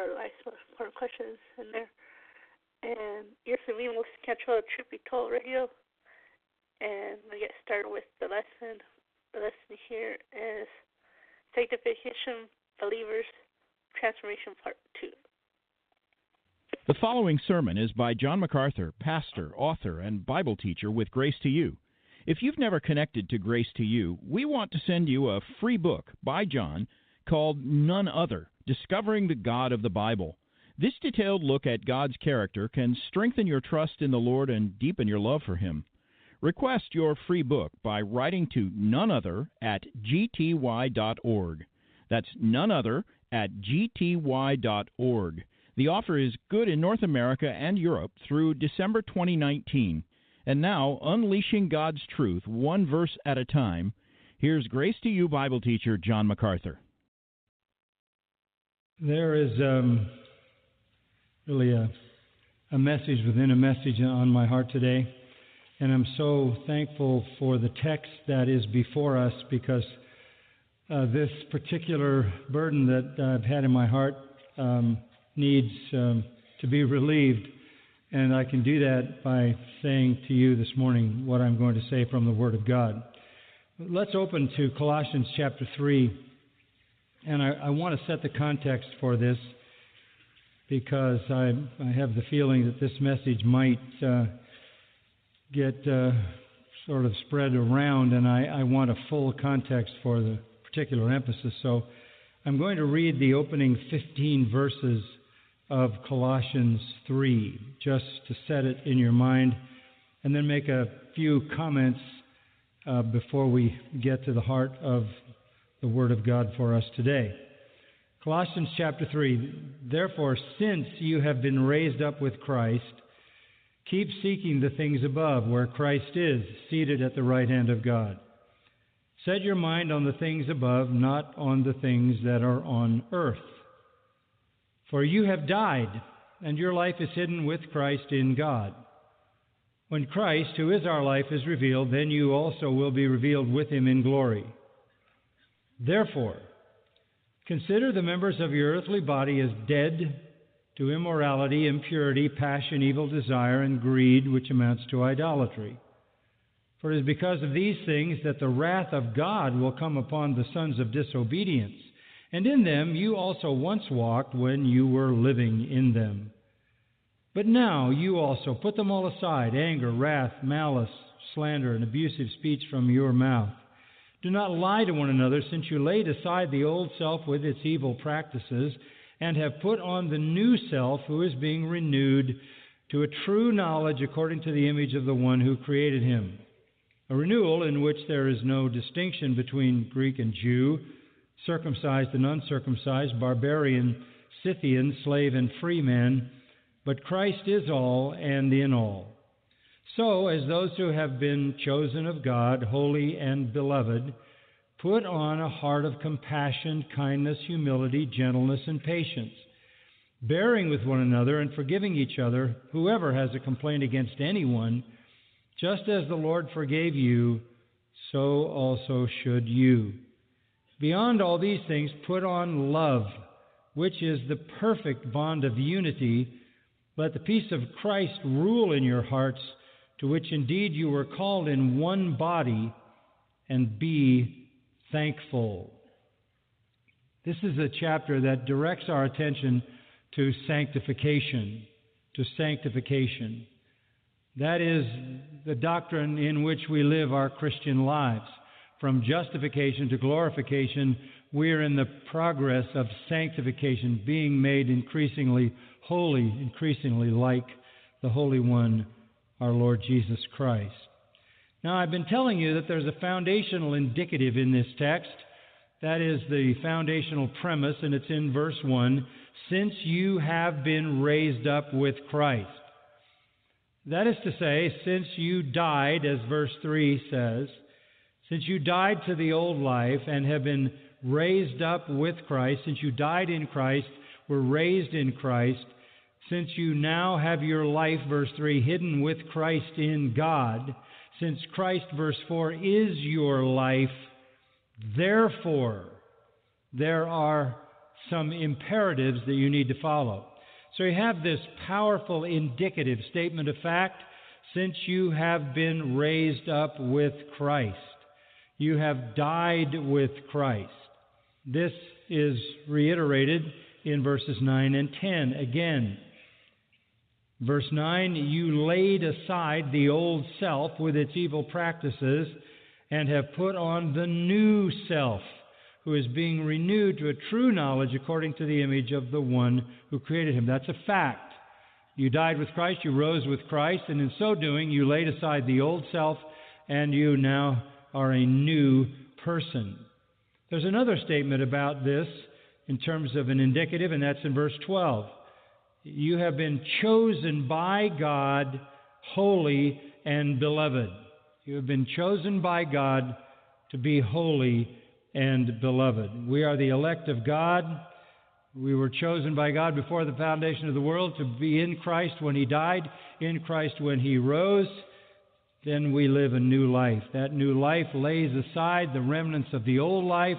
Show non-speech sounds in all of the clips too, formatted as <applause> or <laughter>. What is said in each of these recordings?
for last four questions in there. And you're familiar with Control Truth Be Told Radio. And we get started with the lesson. The lesson here is Sanctification Believers Transformation Part 2. The following sermon is by John MacArthur, pastor, author, and Bible teacher with Grace to You. If you've never connected to Grace to You, we want to send you a free book by John called None Other Discovering the God of the Bible. This detailed look at God's character can strengthen your trust in the Lord and deepen your love for Him. Request your free book by writing to none other at gty.org. That's none other at gty.org. The offer is good in North America and Europe through December 2019. And now, unleashing God's truth one verse at a time, here's Grace to You Bible teacher John MacArthur. There is um, really a, a message within a message on my heart today. And I'm so thankful for the text that is before us because uh, this particular burden that I've had in my heart um, needs um, to be relieved. And I can do that by saying to you this morning what I'm going to say from the Word of God. Let's open to Colossians chapter 3. And I, I want to set the context for this because I, I have the feeling that this message might uh, get uh, sort of spread around, and I, I want a full context for the particular emphasis. So I'm going to read the opening 15 verses of Colossians 3, just to set it in your mind, and then make a few comments uh, before we get to the heart of the Word of God for us today. Colossians chapter 3 Therefore, since you have been raised up with Christ, keep seeking the things above, where Christ is, seated at the right hand of God. Set your mind on the things above, not on the things that are on earth. For you have died, and your life is hidden with Christ in God. When Christ, who is our life, is revealed, then you also will be revealed with him in glory. Therefore, consider the members of your earthly body as dead to immorality, impurity, passion, evil desire, and greed, which amounts to idolatry. For it is because of these things that the wrath of God will come upon the sons of disobedience. And in them you also once walked when you were living in them. But now you also put them all aside anger, wrath, malice, slander, and abusive speech from your mouth. Do not lie to one another, since you laid aside the old self with its evil practices, and have put on the new self, who is being renewed to a true knowledge according to the image of the one who created him. A renewal in which there is no distinction between Greek and Jew, circumcised and uncircumcised, barbarian, Scythian, slave and free man but Christ is all and in all. So, as those who have been chosen of God, holy and beloved, put on a heart of compassion, kindness, humility, gentleness, and patience, bearing with one another and forgiving each other, whoever has a complaint against anyone, just as the Lord forgave you, so also should you. Beyond all these things, put on love, which is the perfect bond of unity let the peace of Christ rule in your hearts, to which indeed you were called in one body, and be thankful. This is a chapter that directs our attention to sanctification. To sanctification. That is the doctrine in which we live our Christian lives. From justification to glorification, we are in the progress of sanctification, being made increasingly holy, increasingly like the Holy One, our Lord Jesus Christ. Now, I've been telling you that there's a foundational indicative in this text. That is the foundational premise, and it's in verse 1 since you have been raised up with Christ. That is to say, since you died, as verse 3 says, since you died to the old life and have been raised up with Christ, since you died in Christ, were raised in Christ, since you now have your life, verse 3, hidden with Christ in God, since Christ, verse 4, is your life, therefore, there are some imperatives that you need to follow. So you have this powerful indicative statement of fact since you have been raised up with Christ. You have died with Christ. This is reiterated in verses 9 and 10 again. Verse 9, you laid aside the old self with its evil practices and have put on the new self, who is being renewed to a true knowledge according to the image of the one who created him. That's a fact. You died with Christ, you rose with Christ, and in so doing, you laid aside the old self, and you now are a new person. There's another statement about this in terms of an indicative, and that's in verse 12. You have been chosen by God, holy and beloved. You have been chosen by God to be holy and beloved. We are the elect of God. We were chosen by God before the foundation of the world to be in Christ when He died, in Christ when He rose. Then we live a new life. That new life lays aside the remnants of the old life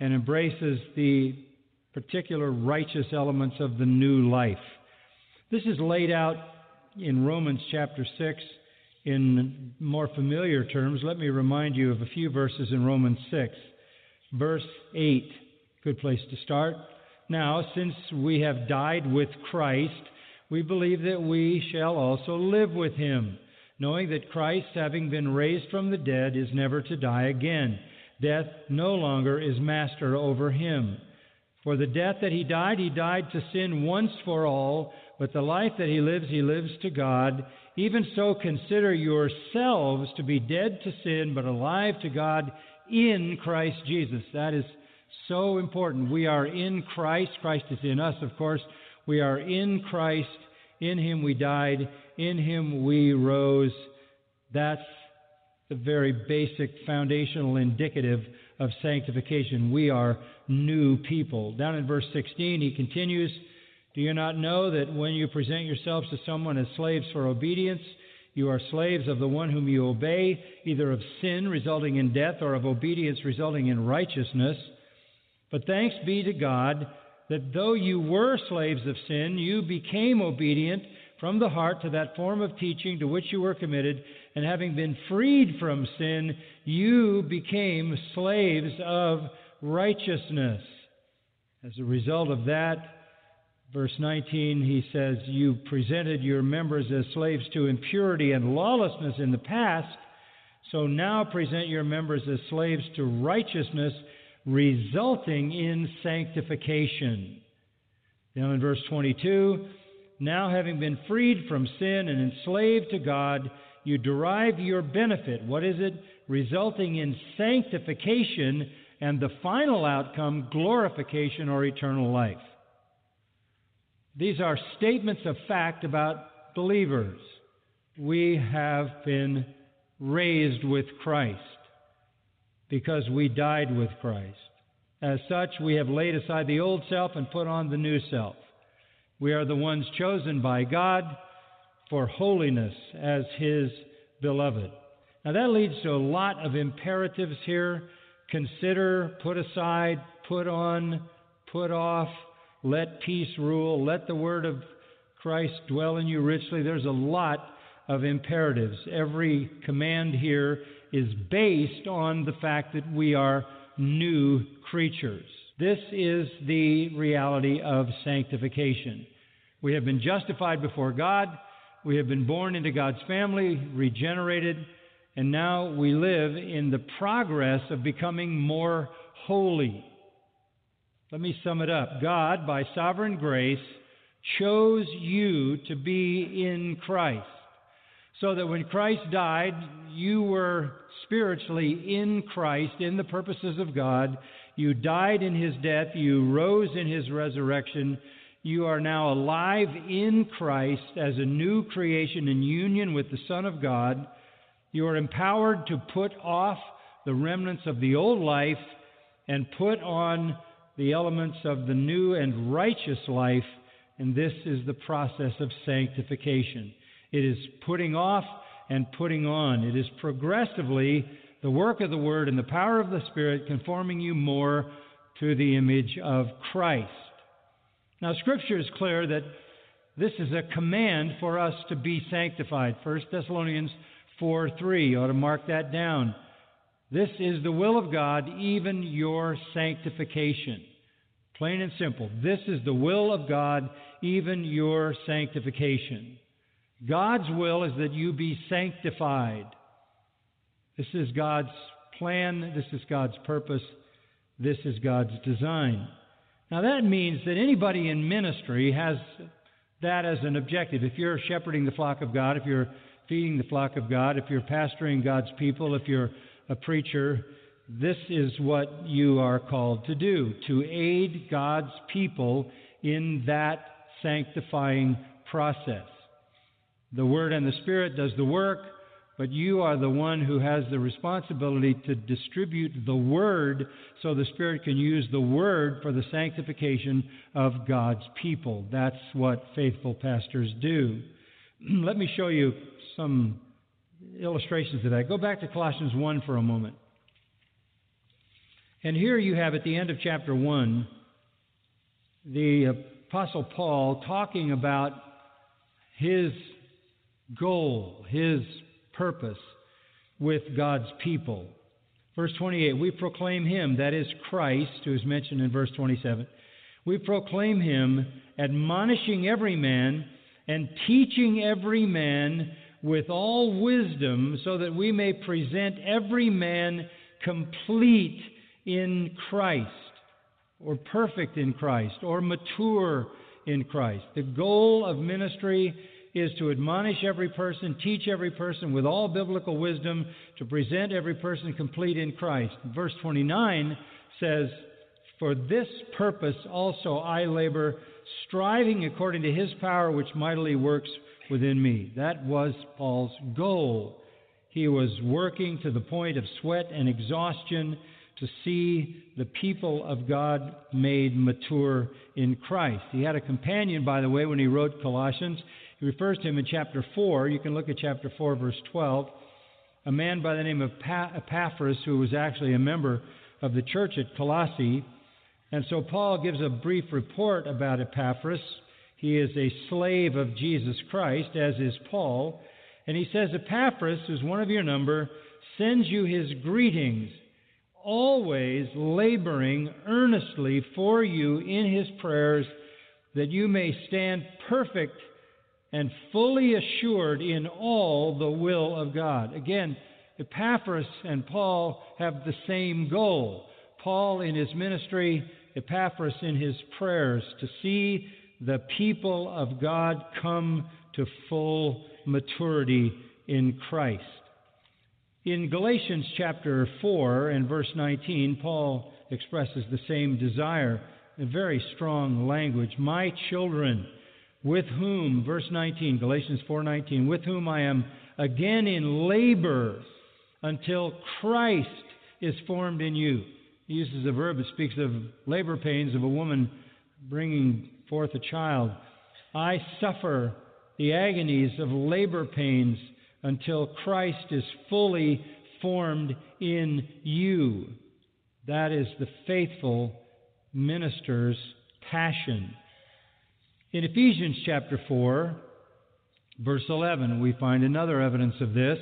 and embraces the particular righteous elements of the new life. This is laid out in Romans chapter 6 in more familiar terms. Let me remind you of a few verses in Romans 6. Verse 8, good place to start. Now, since we have died with Christ, we believe that we shall also live with him, knowing that Christ, having been raised from the dead, is never to die again. Death no longer is master over him. For the death that he died, he died to sin once for all but the life that he lives, he lives to God. Even so, consider yourselves to be dead to sin, but alive to God in Christ Jesus. That is So important. We are in Christ. Christ is in us, of course. We are in Christ. In Him we died. In Him we rose. That's the very basic foundational indicative of sanctification. We are new people. Down in verse 16, he continues Do you not know that when you present yourselves to someone as slaves for obedience, you are slaves of the one whom you obey, either of sin resulting in death or of obedience resulting in righteousness? But thanks be to God that though you were slaves of sin, you became obedient from the heart to that form of teaching to which you were committed, and having been freed from sin, you became slaves of righteousness. As a result of that, verse 19, he says, You presented your members as slaves to impurity and lawlessness in the past, so now present your members as slaves to righteousness, resulting in sanctification. Down in verse 22, now having been freed from sin and enslaved to God, you derive your benefit. What is it? Resulting in sanctification and the final outcome, glorification or eternal life. These are statements of fact about believers. We have been raised with Christ because we died with Christ. As such, we have laid aside the old self and put on the new self. We are the ones chosen by God for holiness as His beloved. Now, that leads to a lot of imperatives here consider, put aside, put on, put off, let peace rule, let the word of Christ dwell in you richly. There's a lot of imperatives. Every command here is based on the fact that we are new creatures. This is the reality of sanctification. We have been justified before God, we have been born into God's family, regenerated, and now we live in the progress of becoming more holy. Let me sum it up. God, by sovereign grace, chose you to be in Christ. So that when Christ died, you were spiritually in Christ, in the purposes of God. You died in his death, you rose in his resurrection. You are now alive in Christ as a new creation in union with the Son of God. You are empowered to put off the remnants of the old life and put on the elements of the new and righteous life, and this is the process of sanctification. It is putting off and putting on. It is progressively the work of the Word and the power of the Spirit conforming you more to the image of Christ. Now, Scripture is clear that this is a command for us to be sanctified. 1 Thessalonians 4 3. You ought to mark that down. This is the will of God, even your sanctification. Plain and simple. This is the will of God, even your sanctification. God's will is that you be sanctified. This is God's plan. This is God's purpose. This is God's design. Now, that means that anybody in ministry has that as an objective. If you're shepherding the flock of God, if you're feeding the flock of God, if you're pastoring God's people, if you're a preacher, this is what you are called to do to aid God's people in that sanctifying process. The Word and the Spirit does the work, but you are the one who has the responsibility to distribute the Word so the Spirit can use the Word for the sanctification of God's people. That's what faithful pastors do. <clears throat> Let me show you some illustrations of that. Go back to Colossians 1 for a moment. And here you have at the end of chapter 1 the Apostle Paul talking about his goal, his purpose with God's people. Verse 28 We proclaim him, that is Christ, who is mentioned in verse 27. We proclaim him, admonishing every man and teaching every man with all wisdom, so that we may present every man complete in Christ, or perfect in Christ, or mature in Christ. The goal of ministry is to admonish every person, teach every person with all biblical wisdom, to present every person complete in Christ. Verse 29 says, For this purpose also I labor, striving according to his power which mightily works within me. That was Paul's goal. He was working to the point of sweat and exhaustion to see the people of God made mature in Christ. He had a companion, by the way, when he wrote Colossians. He refers to him in chapter 4. You can look at chapter 4, verse 12. A man by the name of Epaphras, who was actually a member of the church at Colossae. And so Paul gives a brief report about Epaphras. He is a slave of Jesus Christ, as is Paul. And he says, Epaphras, who's one of your number, sends you his greetings, always laboring earnestly for you in his prayers, that you may stand perfect and fully assured in all the will of God. Again, Epaphras and Paul have the same goal. Paul in his ministry, Epaphras in his prayers, to see the people of God come to full maturity in Christ. In Galatians chapter 4 and verse 19, Paul expresses the same desire in very strong language. My children, with whom, verse 19, Galatians 4:19, with whom I am again in labor until Christ is formed in you. He uses a verb that speaks of labor pains of a woman bringing forth a child. I suffer the agonies of labor pains until Christ is fully formed in you. That is the faithful minister's passion. In Ephesians chapter 4, verse 11, we find another evidence of this.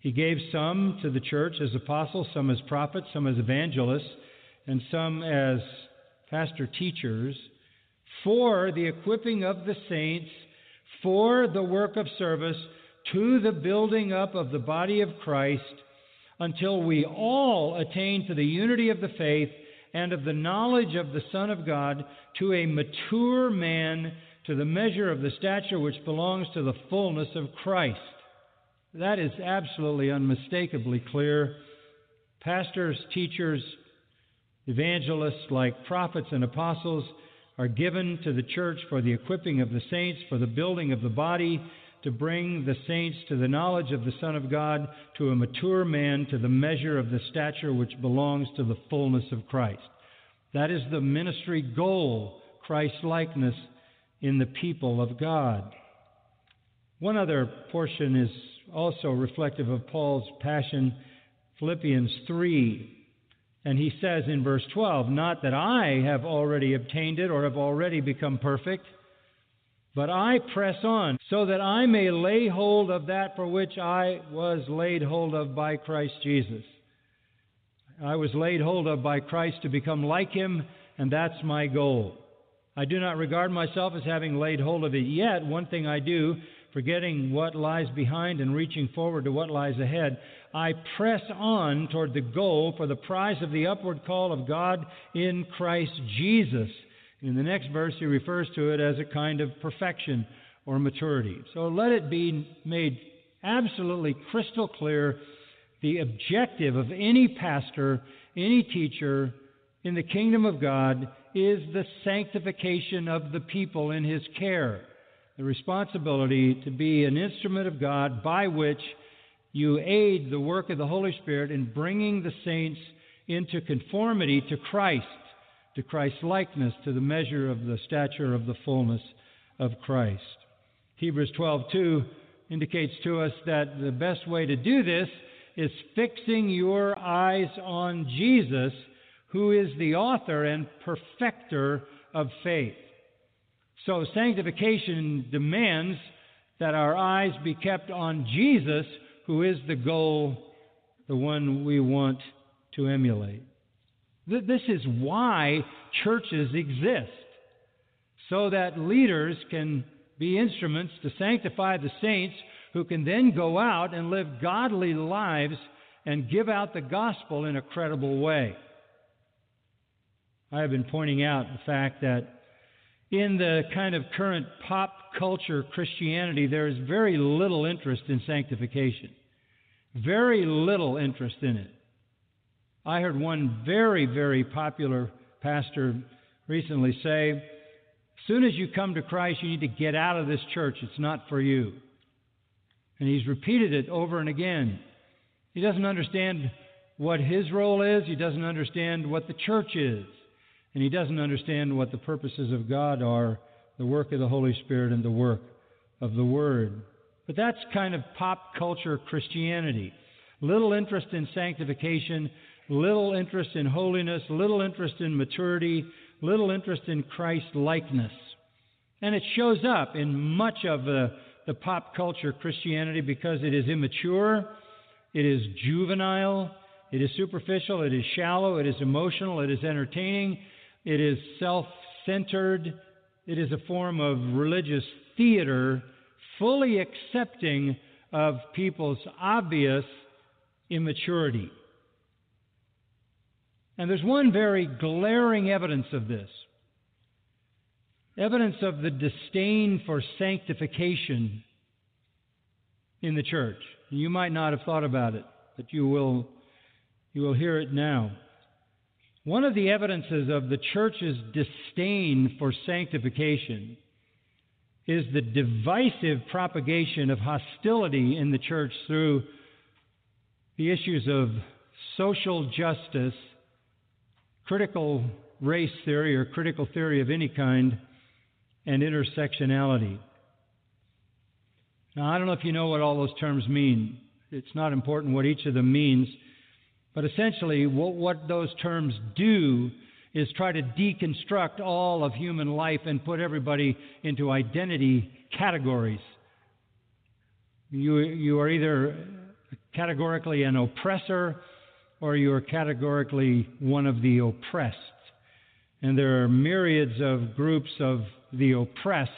He gave some to the church as apostles, some as prophets, some as evangelists, and some as pastor teachers for the equipping of the saints, for the work of service, to the building up of the body of Christ, until we all attain to the unity of the faith and of the knowledge of the Son of God, to a mature man, to the measure of the stature which belongs to the fullness of Christ. That is absolutely unmistakably clear. Pastors, teachers, evangelists, like prophets and apostles, are given to the church for the equipping of the saints, for the building of the body, to bring the saints to the knowledge of the Son of God, to a mature man, to the measure of the stature which belongs to the fullness of Christ. That is the ministry goal, Christ likeness in the people of God. One other portion is also reflective of Paul's passion, Philippians 3. And he says in verse 12, Not that I have already obtained it or have already become perfect, but I press on, so that I may lay hold of that for which I was laid hold of by Christ Jesus. I was laid hold of by Christ to become like him, and that's my goal. I do not regard myself as having laid hold of it yet. One thing I do, forgetting what lies behind and reaching forward to what lies ahead, I press on toward the goal for the prize of the upward call of God in Christ Jesus. In the next verse, he refers to it as a kind of perfection or maturity. So let it be made absolutely crystal clear the objective of any pastor, any teacher in the kingdom of God is the sanctification of the people in his care. The responsibility to be an instrument of God by which you aid the work of the Holy Spirit in bringing the saints into conformity to Christ, to Christ's likeness, to the measure of the stature of the fullness of Christ. Hebrews 12:2 indicates to us that the best way to do this is fixing your eyes on Jesus, who is the author and perfecter of faith. So sanctification demands that our eyes be kept on Jesus, who is the goal, the one we want to emulate. This is why churches exist, so that leaders can be instruments to sanctify the saints who can then go out and live godly lives and give out the gospel in a credible way. I have been pointing out the fact that in the kind of current pop culture Christianity, there is very little interest in sanctification. Very little interest in it. I heard one very, very popular pastor recently say, as soon as you come to Christ, you need to get out of this church. It's not for you. And he's repeated it over and again. He doesn't understand what his role is, he doesn't understand what the church is, and he doesn't understand what the purposes of God are the work of the Holy Spirit and the work of the Word. But that's kind of pop culture Christianity. Little interest in sanctification, little interest in holiness, little interest in maturity, little interest in Christ likeness. And it shows up in much of the, the pop culture Christianity because it is immature, it is juvenile, it is superficial, it is shallow, it is emotional, it is entertaining, it is self centered, it is a form of religious theater fully accepting of people's obvious immaturity. And there's one very glaring evidence of this evidence of the disdain for sanctification in the church. You might not have thought about it, but you will, you will hear it now. One of the evidences of the church's disdain for sanctification is the divisive propagation of hostility in the church through the issues of social justice, critical race theory or critical theory of any kind, and intersectionality. Now, I don't know if you know what all those terms mean. It's not important what each of them means. But essentially, what, what those terms do is try to deconstruct all of human life and put everybody into identity categories. You, you are either categorically an oppressor or you are categorically one of the oppressed. And there are myriads of groups of the oppressed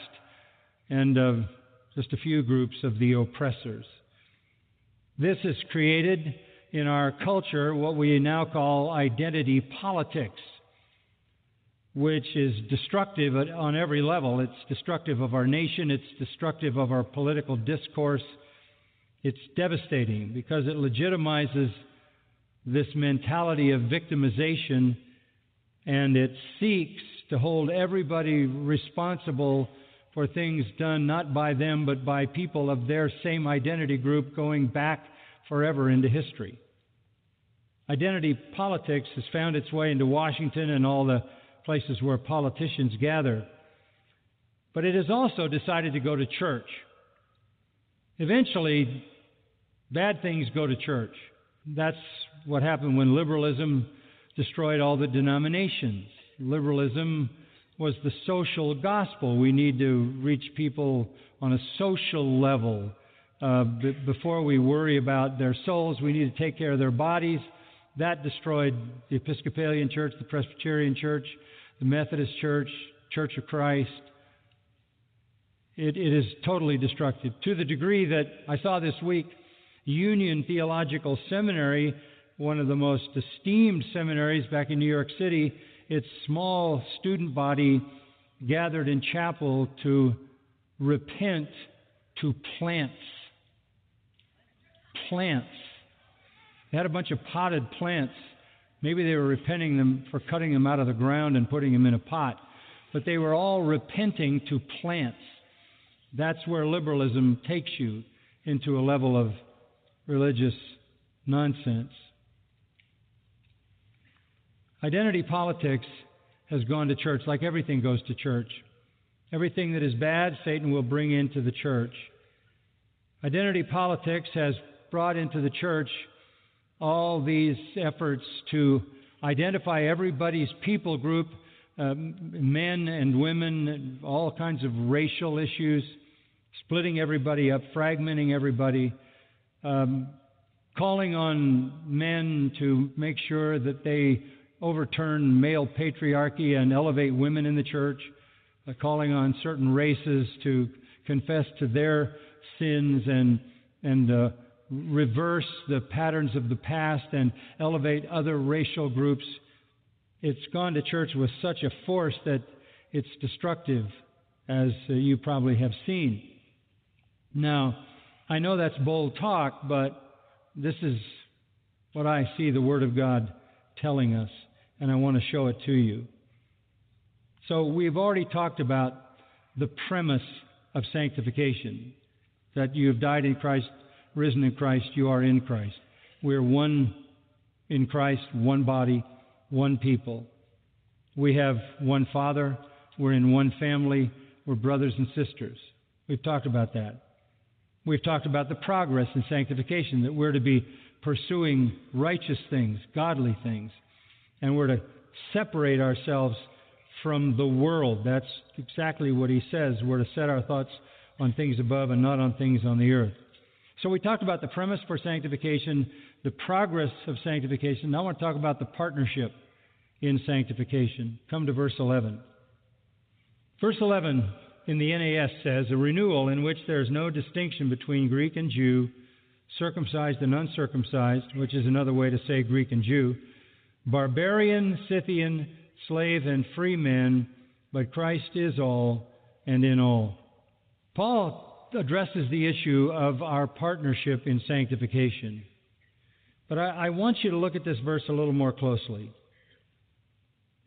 and of just a few groups of the oppressors. This has created in our culture what we now call identity politics which is destructive on every level. It's destructive of our nation, it's destructive of our political discourse. It's devastating because it legitimizes this mentality of victimization and it seeks to hold everybody responsible for things done not by them but by people of their same identity group going back forever into history. Identity politics has found its way into Washington and all the places where politicians gather. But it has also decided to go to church. Eventually, bad things go to church. That's what happened when liberalism destroyed all the denominations. Liberalism was the social gospel. We need to reach people on a social level. Uh, b- before we worry about their souls, we need to take care of their bodies. That destroyed the Episcopalian Church, the Presbyterian Church, the Methodist Church, Church of Christ. It, it is totally destructive to the degree that I saw this week Union Theological Seminary, one of the most esteemed seminaries back in New York City, its small student body gathered in chapel to repent to plants. Plants. They had a bunch of potted plants Maybe they were repenting them for cutting them out of the ground and putting them in a pot. But they were all repenting to plants. That's where liberalism takes you into a level of religious nonsense. Identity politics has gone to church like everything goes to church. Everything that is bad, Satan will bring into the church. Identity politics has brought into the church all these efforts to identify everybody's people group, um, men and women, all kinds of racial issues, splitting everybody up, fragmenting everybody, um, calling on men to make sure that they overturn male patriarchy and elevate women in the church, uh, calling on certain races to confess to their sins and and uh, reverse the patterns of the past and elevate other racial groups. It's gone to church with such a force that it's destructive, as uh, you probably have seen. Now, I know that's bold talk, but this is what I see the Word of God telling us, and I want to show it to you. So, we've already talked about the premise of sanctification that you have died in Christ, risen in Christ, you are in Christ. We're one in Christ, one body, one people. We have one Father, we're in one family, we're brothers and sisters. We've talked about that. We've talked about the progress in sanctification, that we're to be pursuing righteous things, godly things, and we're to separate ourselves from the world. That's exactly what he says. We're to set our thoughts on things above and not on things on the earth. So we talked about the premise for sanctification, the progress of sanctification. Now I want to talk about the partnership in sanctification. Come to verse 11. Verse 11 in the NAS says, A renewal in which there is no distinction between Greek and Jew, circumcised and uncircumcised, which is another way to say Greek and Jew, barbarian, Scythian, slave, and free men, but Christ is all and in all. Paul addresses the issue of our partnership in sanctification. But I, I, want you to look at this verse a little more closely.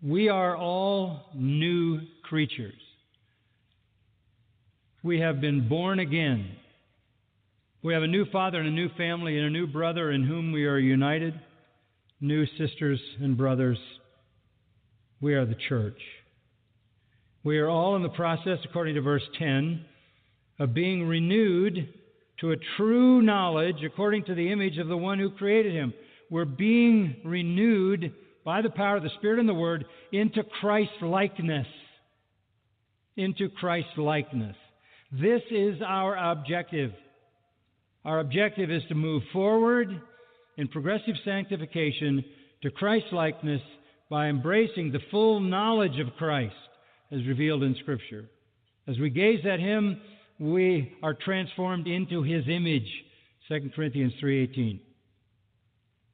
We are all new creatures. We have been born again. We have a new father and a new family and a new brother in whom we are united, new sisters and brothers. We are the church. We are all in the process, according to verse 10, of being renewed to a true knowledge according to the image of the one who created him. We're being renewed by the power of the Spirit and the Word into Christ likeness. Into Christ likeness. This is our objective. Our objective is to move forward in progressive sanctification to Christ likeness by embracing the full knowledge of Christ as revealed in Scripture. As we gaze at Him, we are transformed into His image. 2 Corinthians 3:18.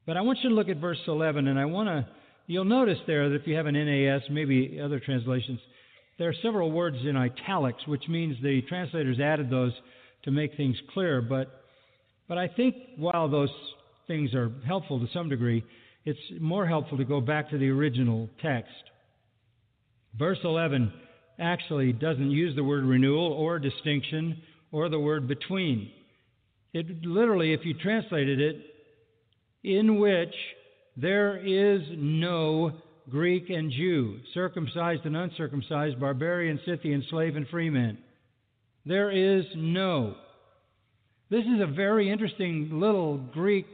But I want you to look at verse 11, and I want to. You'll notice there that if you have an NAS, maybe other translations, there are several words in italics, which means the translators added those to make things clear. But, but I think while those things are helpful to some degree, it's more helpful to go back to the original text. Verse 11 actually doesn't use the word renewal or distinction or the word between. It literally, if you translated it, in which there is no Greek and Jew, circumcised and uncircumcised, barbarian, Scythian, slave and freeman. There is no. This is a very interesting little Greek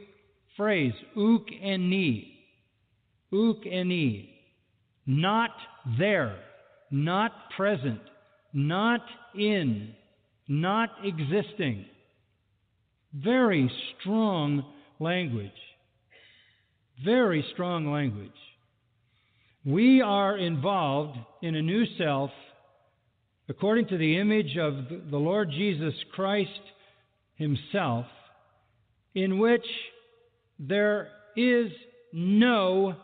phrase, uk eni. Uk eni. Not there not present, not in, not existing. Very strong language. Very strong language. We are involved in a new self according to the image of the Lord Jesus Christ Himself, in which there is no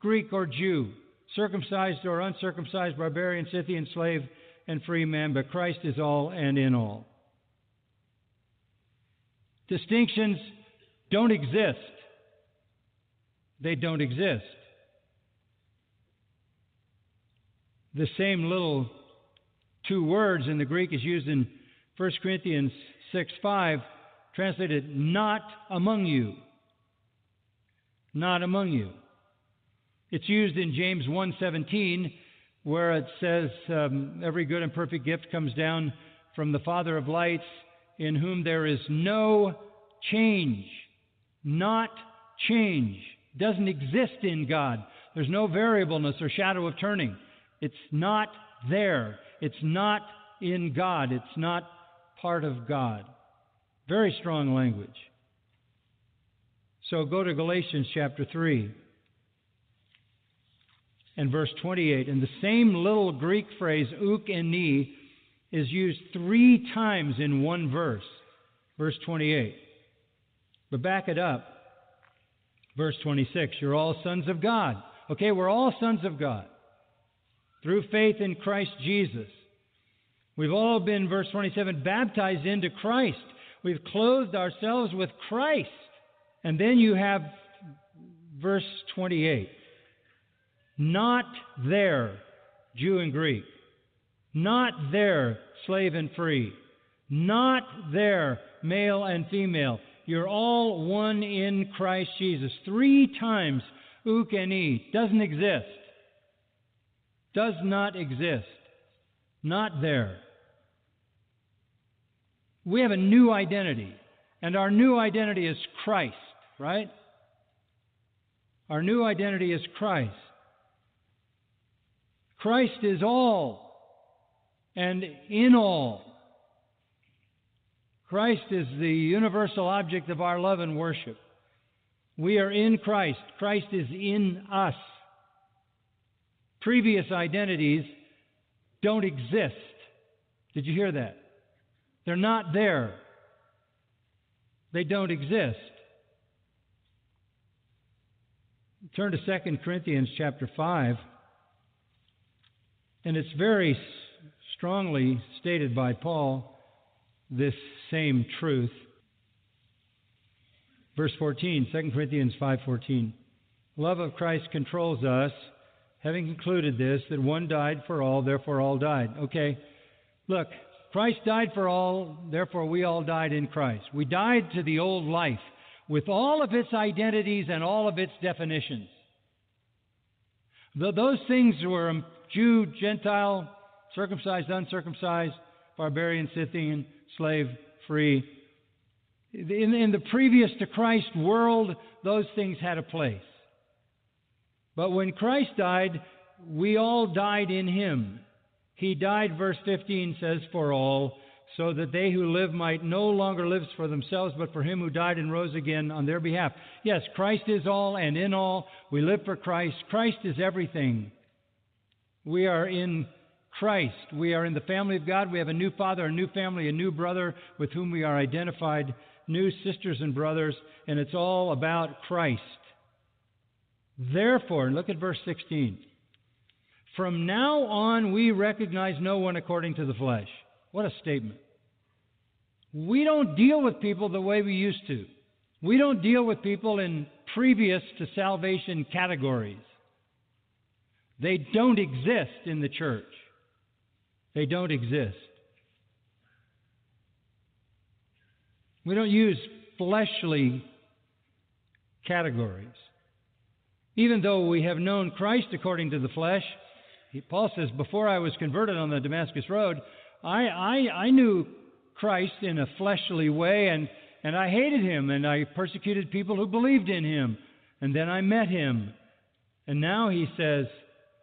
Greek or Jew circumcised or uncircumcised, barbarian, Scythian, slave, and free man, but Christ is all and in all. Distinctions don't exist. They don't exist. The same little two words in the Greek is used in 1 Corinthians 6 5, translated not among you. Not among you. It's used in James 1:17 where it says um, every good and perfect gift comes down from the Father of lights in whom there is no change. Not change. Doesn't exist in God. There's no variableness or shadow of turning. It's not there. It's not in God. It's not part of God. Very strong language. So go to Galatians chapter 3 and verse 28. And the same little Greek phrase, uk eni, is used three times in one verse, verse 28. But back it up, verse 26. You're all sons of God. Okay, we're all sons of God through faith in Christ Jesus. We've all been, verse 27, baptized into Christ. We've clothed ourselves with Christ. And then you have verse 28. Not there, Jew and Greek. Not there, slave and free. Not there, male and female. You're all one in Christ Jesus. Three times, ukeni, doesn't exist. Does not exist. Not there. We have a new identity, and our new identity is Christ, right? Our new identity is Christ. Christ is all and in all. Christ is the universal object of our love and worship. We are in Christ. Christ is in us. Previous identities don't exist. Did you hear that? They're not there. They don't exist. Turn to 2 Corinthians chapter 5. And it's very strongly stated by Paul this same truth. Verse 14, 2 Corinthians 5:14. Love of Christ controls us, having concluded this that one died for all, therefore all died. Okay. Look, Christ died for all, therefore we all died in Christ. We died to the old life with all of its identities and all of its definitions. those things were um, Jew, Gentile, circumcised, uncircumcised, barbarian, Scythian, slave, free. In, in the previous to Christ world, those things had a place. But when Christ died, we all died in him. He died, verse 15 says, for all, so that they who live might no longer live for themselves, but for him who died and rose again on their behalf. Yes, Christ is all and in all. We live for Christ. Christ is everything. We are in Christ. We are in the family of God. We have a new father, a new family, a new brother with whom we are identified, new sisters and brothers, and it's all about Christ. Therefore, look at verse 16. From now on, we recognize no one according to the flesh. What a statement. We don't deal with people the way we used to. We don't deal with people in previous to salvation categories. They don't exist in the church. They don't exist. We don't use fleshly categories. Even though we have known Christ according to the flesh, Paul says, Before I was converted on the Damascus Road, I, I, I knew Christ in a fleshly way, and, and I hated him, and I persecuted people who believed in him. And then I met him. And now he says,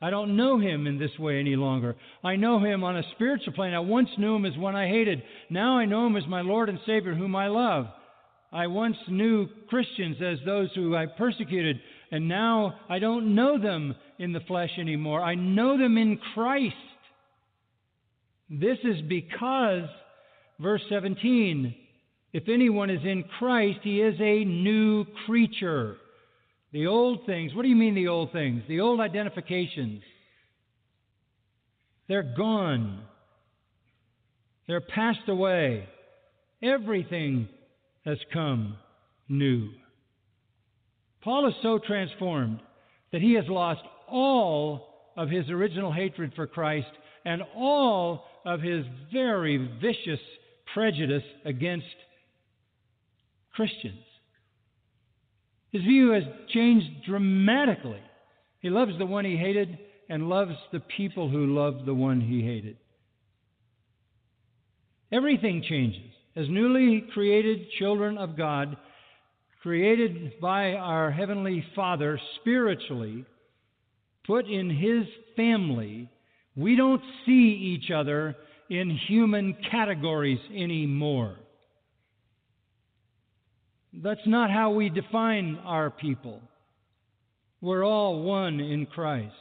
I don't know him in this way any longer. I know him on a spiritual plane. I once knew him as one I hated. Now I know him as my Lord and Savior, whom I love. I once knew Christians as those who I persecuted, and now I don't know them in the flesh anymore. I know them in Christ. This is because, verse 17, if anyone is in Christ, he is a new creature. The old things, what do you mean the old things? The old identifications. They're gone. They're passed away. Everything has come new. Paul is so transformed that he has lost all of his original hatred for Christ and all of his very vicious prejudice against Christians. His view has changed dramatically. He loves the one he hated and loves the people who love the one he hated. Everything changes. As newly created children of God, created by our Heavenly Father spiritually, put in His family, we don't see each other in human categories anymore. That's not how we define our people. We're all one in Christ.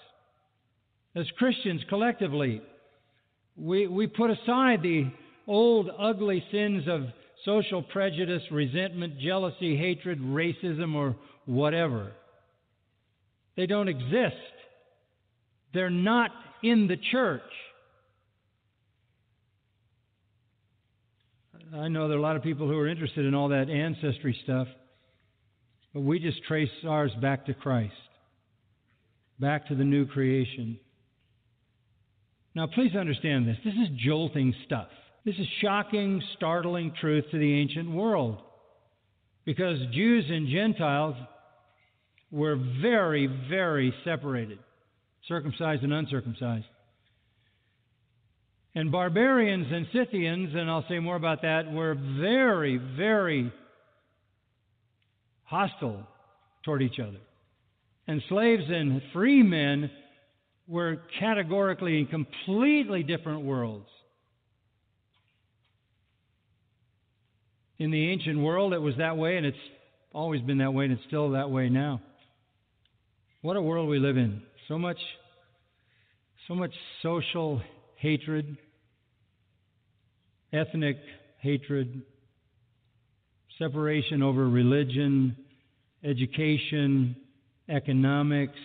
As Christians collectively, we, we put aside the old ugly sins of social prejudice, resentment, jealousy, hatred, racism, or whatever. They don't exist. They're not in the church. I know there are a lot of people who are interested in all that ancestry stuff. But we just trace ours back to Christ, back to the new creation. Now, please understand this. This is jolting stuff. This is shocking, startling truth to the ancient world. Because Jews and Gentiles were very, very separated circumcised and uncircumcised. And barbarians and Scythians, and I'll say more about that, were very, very hostile toward each other. And slaves and free men were categorically in completely different worlds. In the ancient world, it was that way, and it's always been that way, and it's still that way now. What a world we live in. So much, so much social hatred, ethnic hatred, separation over religion, education, economics.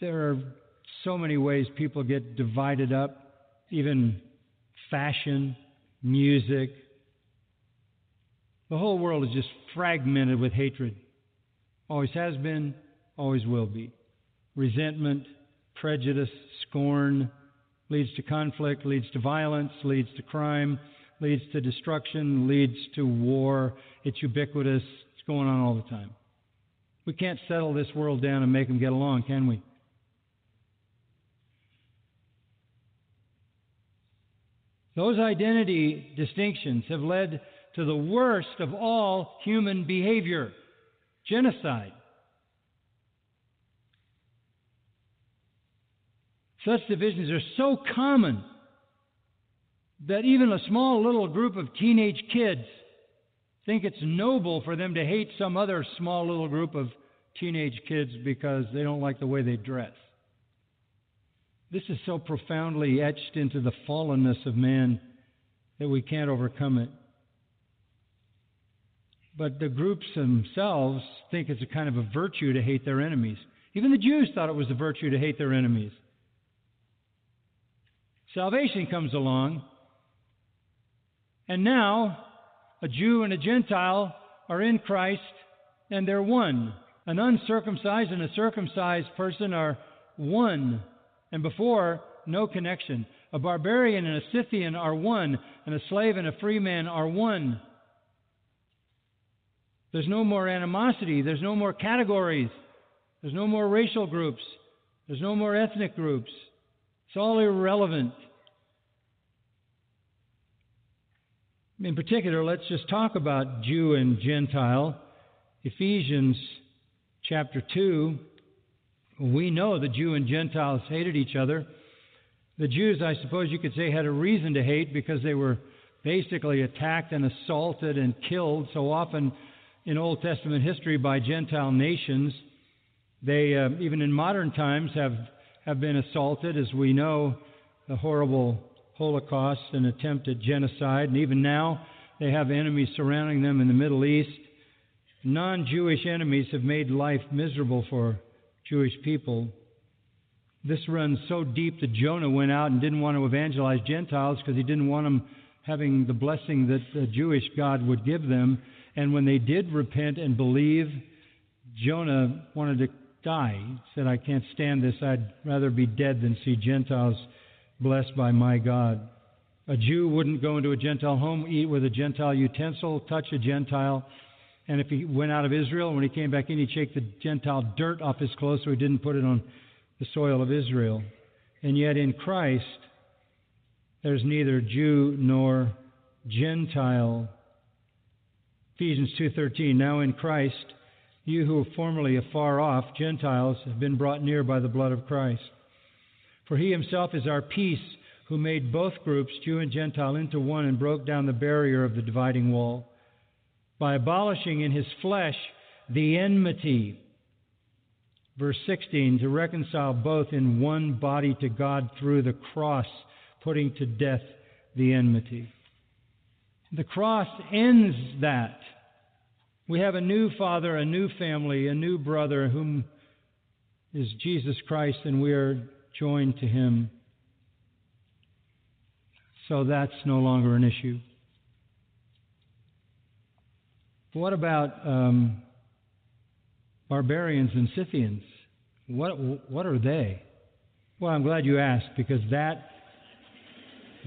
There are so many ways people get divided up, even fashion, music. The whole world is just fragmented with hatred. Always has been, always will be. Resentment, prejudice, scorn leads to conflict, leads to violence, leads to crime, leads to destruction, leads to war. It's ubiquitous. It's going on all the time. We can't settle this world down and make them get along, can we? Those identity distinctions have led to the worst of all human behavior genocide. Such divisions are so common that even a small little group of teenage kids think it's noble for them to hate some other small little group of teenage kids because they don't like the way they dress. This is so profoundly etched into the fallenness of man that we can't overcome it. But the groups themselves think it's a kind of a virtue to hate their enemies. Even the Jews thought it was a virtue to hate their enemies. Salvation comes along, and now a Jew and a Gentile are in Christ, and they're one. An uncircumcised and a circumcised person are one, and before, no connection. A barbarian and a Scythian are one, and a slave and a free man are one. There's no more animosity. There's no more categories. There's no more racial groups. There's no more ethnic groups. It's all irrelevant. In particular, let's just talk about Jew and Gentile. Ephesians chapter 2, we know the Jew and Gentiles hated each other. The Jews, I suppose you could say, had a reason to hate because they were basically attacked and assaulted and killed so often in Old Testament history by Gentile nations. They, uh, even in modern times, have, have been assaulted, as we know, the horrible Holocaust and attempt at genocide. And even now, they have enemies surrounding them in the Middle East. Non Jewish enemies have made life miserable for Jewish people. This runs so deep that Jonah went out and didn't want to evangelize Gentiles because he didn't want them having the blessing that the Jewish God would give them. And when they did repent and believe, Jonah wanted to die. He said, I can't stand this. I'd rather be dead than see Gentiles blessed by my God. A Jew wouldn't go into a Gentile home, eat with a Gentile utensil, touch a Gentile. And if he went out of Israel, when he came back in, he'd shake the Gentile dirt off his clothes so he didn't put it on the soil of Israel. And yet in Christ, there's neither Jew nor Gentile Ephesians 2:13 Now in Christ you who were formerly afar off Gentiles have been brought near by the blood of Christ. For he himself is our peace who made both groups Jew and Gentile into one and broke down the barrier of the dividing wall. By abolishing in his flesh the enmity verse 16 to reconcile both in one body to God through the cross putting to death the enmity. The cross ends that. We have a new father, a new family, a new brother, whom is Jesus Christ, and we are joined to him. So that's no longer an issue. What about um, barbarians and Scythians? What, what are they? Well, I'm glad you asked because that,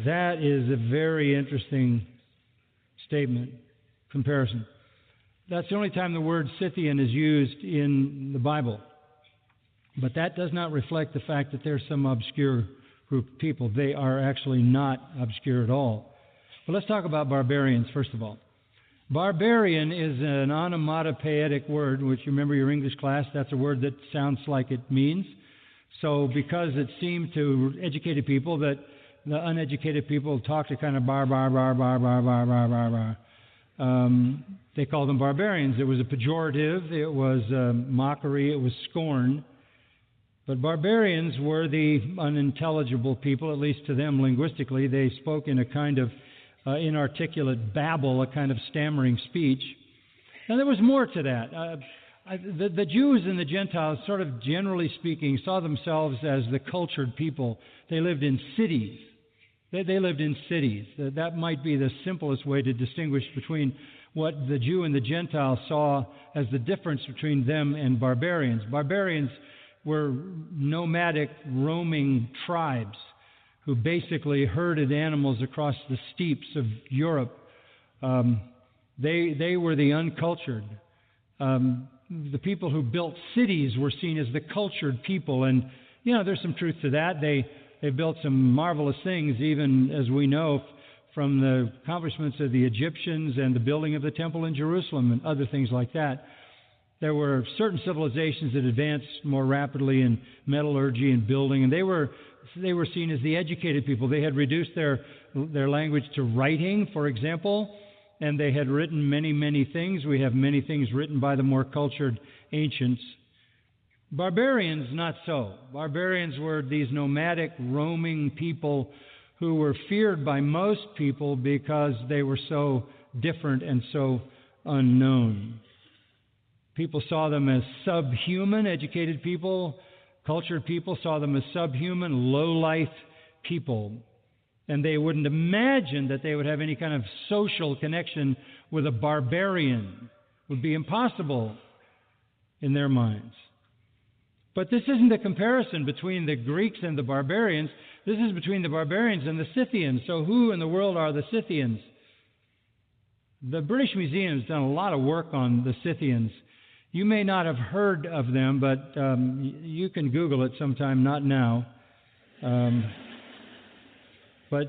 that is a very interesting statement, comparison. That's the only time the word Scythian is used in the Bible. But that does not reflect the fact that there's some obscure group of people. They are actually not obscure at all. But let's talk about barbarians, first of all. Barbarian is an onomatopoeic word, which you remember your English class, that's a word that sounds like it means. So, because it seemed to educated people that the uneducated people talk to kind of bar, bar, bar, bar, bar, bar, bar, bar, bar. Um, they called them barbarians. It was a pejorative, it was a mockery, it was scorn. But barbarians were the unintelligible people, at least to them linguistically. They spoke in a kind of uh, inarticulate babble, a kind of stammering speech. And there was more to that. Uh, I, the, the Jews and the Gentiles, sort of generally speaking, saw themselves as the cultured people. They lived in cities. They, they lived in cities. That, might be the simplest way to distinguish between what the Jew and the Gentile saw as the difference between them and barbarians. Barbarians were nomadic, roaming tribes who basically herded animals across the steppes of Europe. Um, they, they were the uncultured. Um, the people who built cities were seen as the cultured people, and you know there's some truth to that. They they built some marvelous things, even as we know from the accomplishments of the Egyptians and the building of the temple in Jerusalem and other things like that. There were certain civilizations that advanced more rapidly in metallurgy and building, and they were they were seen as the educated people. They had reduced their, their language to writing, for example, and they had written many, many things. We have many things written by the more cultured ancients. Barbarians, not so. Barbarians were these nomadic, roaming people who were feared by most people because they were so different and so unknown. People saw them as subhuman, educated people Cultured people saw them as subhuman, low life people. And they wouldn't imagine that they would have any kind of social connection with a barbarian. It would be impossible in their minds. But this isn't a comparison between the Greeks and the barbarians. This is between the barbarians and the Scythians. So, who in the world are the Scythians? The British Museum has done a lot of work on the Scythians. You may not have heard of them, but um, you can Google it sometime, not now. Um, but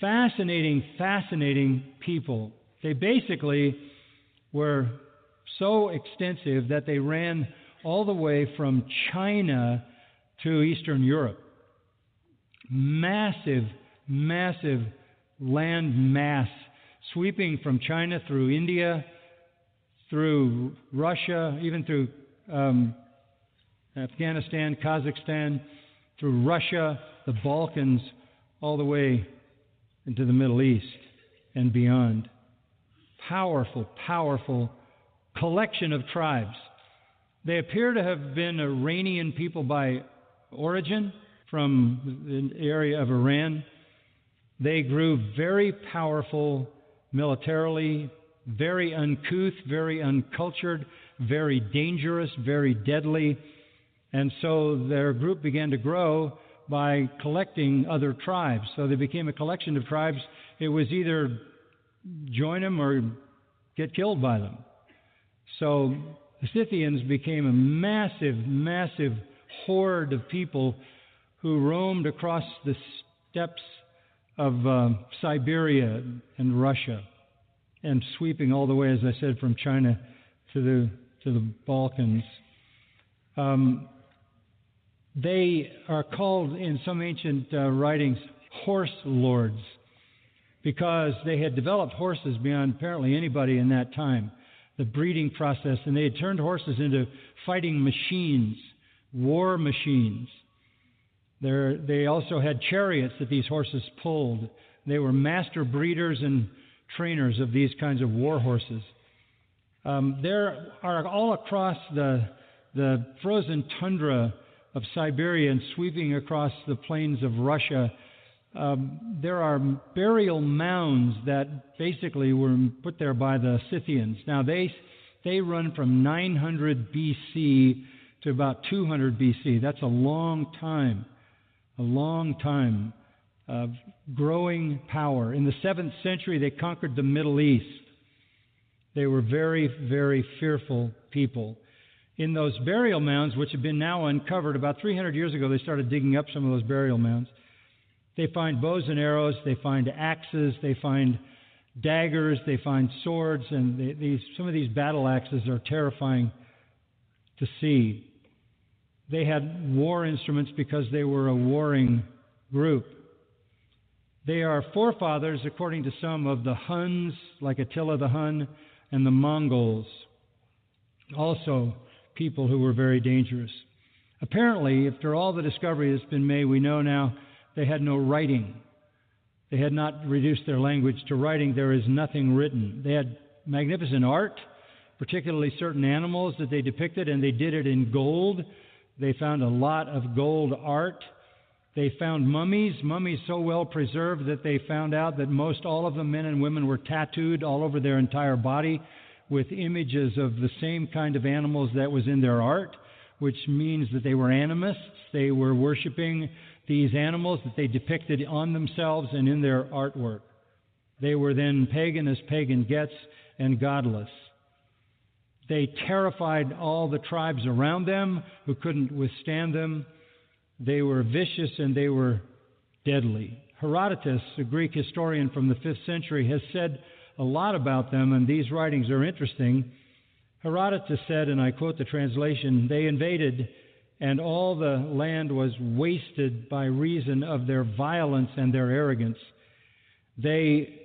fascinating, fascinating people. They basically were so extensive that they ran all the way from China to Eastern Europe. Massive, massive land mass sweeping from China through India through Russia, even through um, Afghanistan, Kazakhstan, through Russia, the Balkans, all the way into the Middle East and beyond. Powerful, powerful collection of tribes. They appear to have been Iranian people by origin from the area of Iran. They grew very powerful militarily, very uncouth, very uncultured, very dangerous, very deadly. And so their group began to grow by collecting other tribes. So they became a collection of tribes. It was either join them or get killed by them. So the Scythians became a massive, massive horde of people who roamed across the steppes of uh, Siberia and Russia and sweeping all the way, as I said, from China to the to the Balkans. Um, they are called in some ancient uh, writings horse lords because they had developed horses beyond apparently anybody in that time. The breeding process, and they had turned horses into fighting machines, war machines. There, they also had chariots that these horses pulled. They were master breeders and trainers of these kinds of war horses. Um, there are all across the, the frozen tundra of Siberia and sweeping across the plains of Russia um, there are burial mounds that basically were put there by the Scythians. Now they they run from 900 BC to about 200 BC. That's a long time, a long time of growing power. In the seventh century, they conquered the Middle East. They were very, very fearful people. In those burial mounds, which have been now uncovered, about 300 years ago, they started digging up some of those burial mounds. They find bows and arrows, they find axes, they find daggers, they find swords, and they, these, some of these battle axes are terrifying to see. They had war instruments because they were a warring group. They are forefathers, according to some, of the Huns, like Attila the Hun, and the Mongols, also people who were very dangerous. Apparently, after all the discovery that's been made, we know now they had no writing. They had not reduced their language to writing. There is nothing written. They had magnificent art, particularly certain animals that they depicted, and they did it in gold. They found a lot of gold art. They found mummies, mummies so well preserved that they found out that most all of the men and women were tattooed all over their entire body with images of the same kind of animals that was in their art, which means that they were animists. They were worshiping these animals that they depicted on themselves and in their artwork. They were then pagan as pagan gets and godless. They terrified all the tribes around them who couldn't withstand them. They were vicious and they were deadly. Herodotus, a Greek historian from the 5th century, has said a lot about them, and these writings are interesting. Herodotus said, and I quote the translation, they invaded and all the land was wasted by reason of their violence and their arrogance. They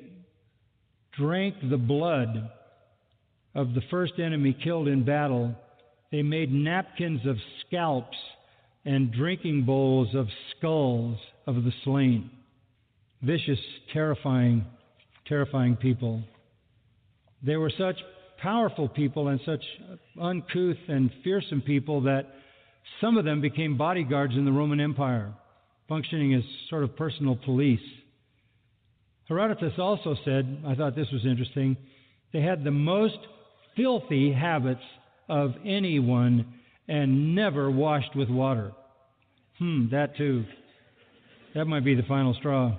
drank the blood of the first enemy killed in battle. They made napkins of scalps and drinking bowls of skulls of the slain. Vicious, terrifying, terrifying people. They were such powerful people and such uncouth and fearsome people that some of them became bodyguards in the Roman Empire, functioning as sort of personal police. Herodotus also said, I thought this was interesting, they had the most filthy habits of anyone and never washed with water. Hmm, that too. That might be the final straw.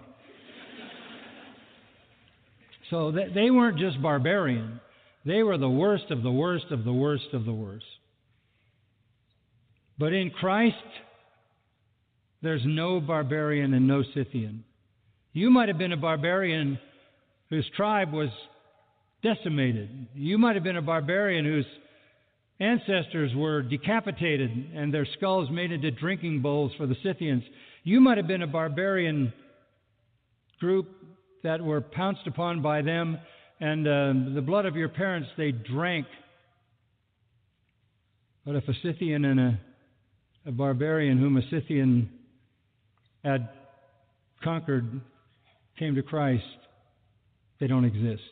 So they weren't just barbarian. They were the worst of the worst of the worst of the worst. But in Christ, there's no barbarian and no Scythian. You might have been a barbarian whose tribe was decimated. You might have been a barbarian whose ancestors were decapitated and their skulls made into drinking bowls for the Scythians. You might have been a barbarian group that were pounced upon by them, and uh, the blood of your parents they drank. But if a Scythian and a a barbarian whom a Scythian had conquered came to Christ, they don't exist.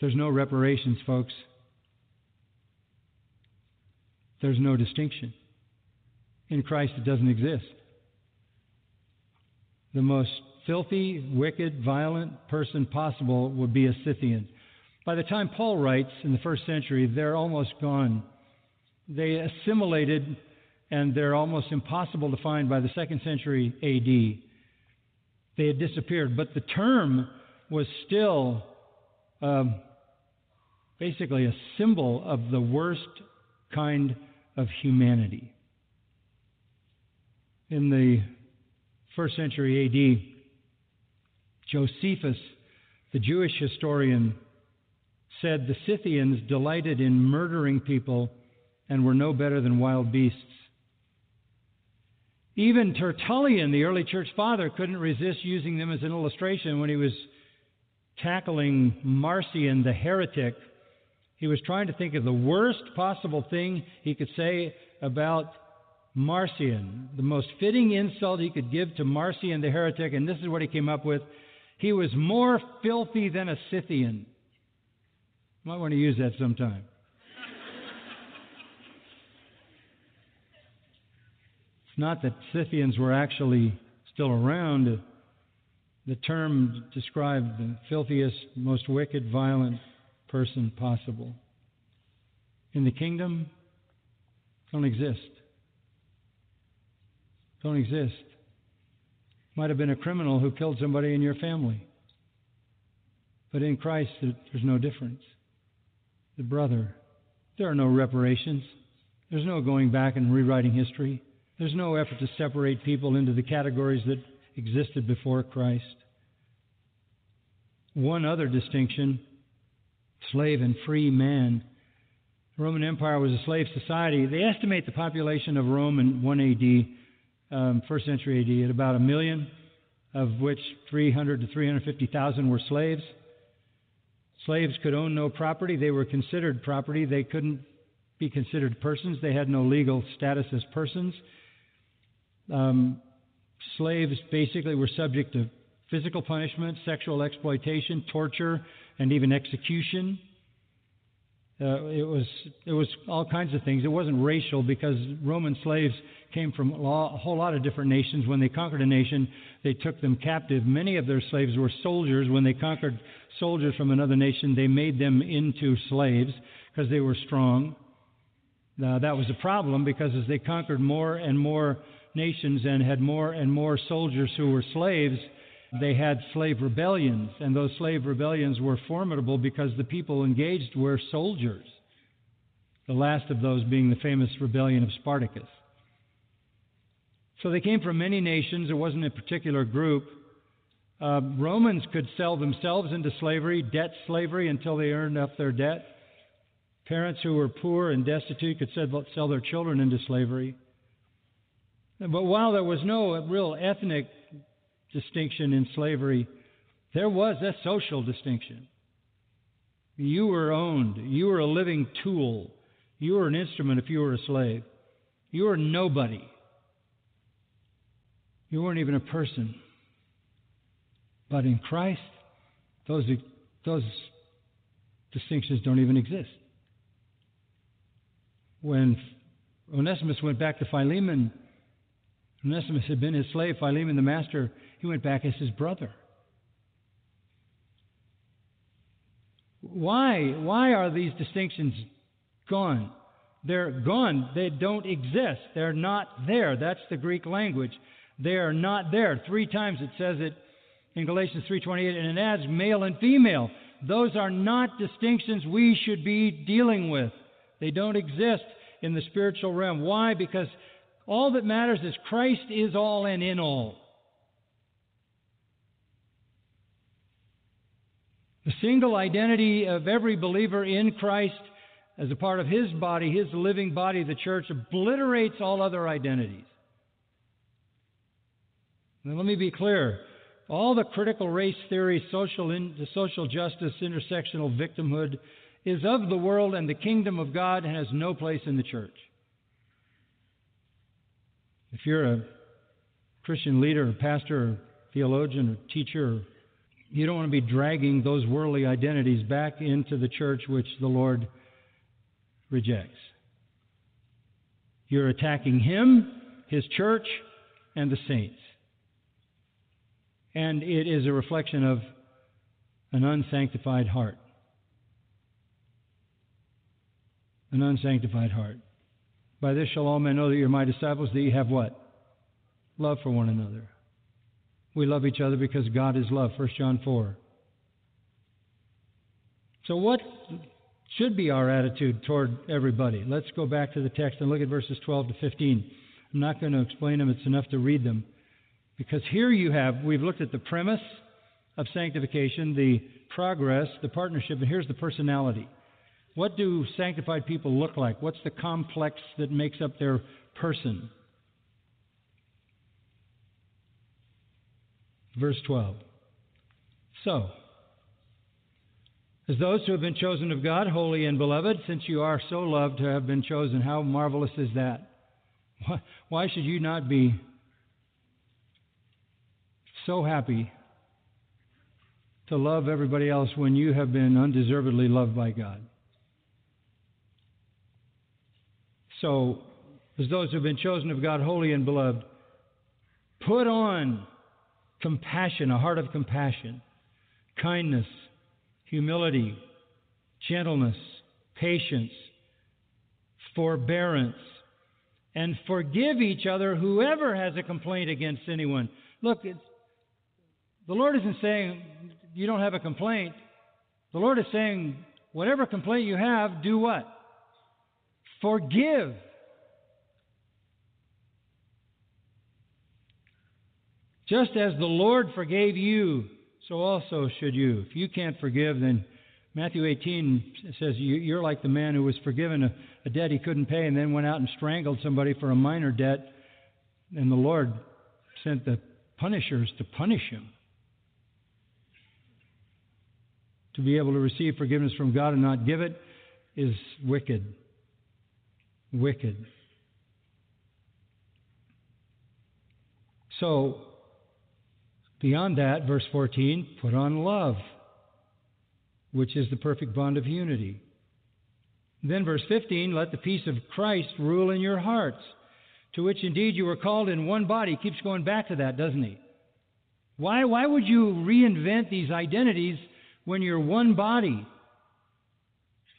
There's no reparations, folks. There's no distinction. In Christ, it doesn't exist. The most filthy, wicked, violent person possible would be a Scythian. By the time Paul writes in the first century, they're almost gone they assimilated and they're almost impossible to find by the second century AD. They had disappeared, but the term was still um, basically a symbol of the worst kind of humanity. In the first century AD, Josephus, the Jewish historian, said the Scythians delighted in murdering people and were no better than wild beasts. Even Tertullian, the early church father, couldn't resist using them as an illustration when he was tackling Marcion the heretic. He was trying to think of the worst possible thing he could say about Marcion, the most fitting insult he could give to Marcion the heretic, and this is what he came up with. He was more filthy than a Scythian. Might want to use that sometime. Not that Scythians were actually still around, the term described the filthiest, most wicked, violent person possible. In the kingdom, don't exist. Don't exist. Might have been a criminal who killed somebody in your family. But in Christ, there's no difference. The brother, there are no reparations. There's no going back and rewriting history. There's no effort to separate people into the categories that existed before Christ. One other distinction slave and free man. The Roman Empire was a slave society. They estimate the population of Rome in 1 AD, um, first century AD, at about a million, of which 300 to 350,000 were slaves. Slaves could own no property. They were considered property. They couldn't be considered persons. They had no legal status as persons. Um, slaves basically were subject to physical punishment, sexual exploitation, torture, and even execution. Uh, it was it was all kinds of things. It wasn't racial because Roman slaves came from a, whole lot of different nations. When they conquered a nation, they took them captive. Many of their slaves were soldiers. When they conquered soldiers from another nation, they made them into slaves because they were strong. Now, that was a problem because as they conquered more and more nations and had more and more soldiers who were slaves, they had slave rebellions, and those slave rebellions were formidable because the people engaged were soldiers. The last of those being the famous rebellion of Spartacus. So they came from many nations, it wasn't a particular group. Uh, Romans could sell themselves into slavery, debt slavery, until they earned up their debt. Parents who were poor and destitute could sell their children into slavery. But while there was no real ethnic distinction in slavery, there was a social distinction. You were owned. You were a living tool. You were an instrument if you were a slave. You were nobody. You weren't even a person. But in Christ, those, those distinctions don't even exist. When Onesimus went back to Philemon, Onesimus had been his slave, Philemon the master he went back as his brother. Why? Why are these distinctions gone? They're gone. They don't exist. They're not there. That's the Greek language. They are not there. Three times it says it in Galatians 3:28 and it adds male and female. Those are not distinctions we should be dealing with. They don't exist in the spiritual realm. Why? Because all that matters is Christ is all and in all. The single identity of every believer in Christ as a part of his body, his living body, the church, obliterates all other identities. Now, let me be clear. All the critical race theory, social, in, social justice, intersectional victimhood is of the world and the kingdom of God has no place in the church. If you're a Christian leader, or pastor, or theologian, or teacher, you don't want to be dragging those worldly identities back into the church which the Lord rejects. You're attacking Him, His church, and the saints. And it is a reflection of an unsanctified heart. An unsanctified heart. By this shall all men know that you're my disciples, that you have what? Love for one another. We love each other because God is love. 1 John 4. So, what should be our attitude toward everybody? Let's go back to the text and look at verses 12 to 15. I'm not going to explain them, it's enough to read them. Because here you have, we've looked at the premise of sanctification, the progress, the partnership, and here's the personality. What do sanctified people look like? What's the complex that makes up their person? Verse 12. So, as those who have been chosen of God, holy and beloved, since you are so loved to have been chosen, how marvelous is that? Why should you not be so happy to love everybody else when you have been undeservedly loved by God? So, as those who have been chosen of God, holy and beloved, put on compassion, a heart of compassion, kindness, humility, gentleness, patience, forbearance, and forgive each other whoever has a complaint against anyone. Look, the Lord isn't saying you don't have a complaint. The Lord is saying, whatever complaint you have, do what? Forgive. Just as the Lord forgave you, so also should you. If you can't forgive, then Matthew 18 says you're like the man who was forgiven a, a debt he couldn't pay and then went out and strangled somebody for a minor debt, and the Lord sent the punishers to punish him. To be able to receive forgiveness from God and not give it is wicked. Wicked. So, beyond that, verse 14, put on love which is the perfect bond of unity. Then, verse 15, let the peace of Christ rule in your hearts, to which indeed you were called in one body. He keeps going back to that, doesn't he? Why, why would you reinvent these identities when you're one body?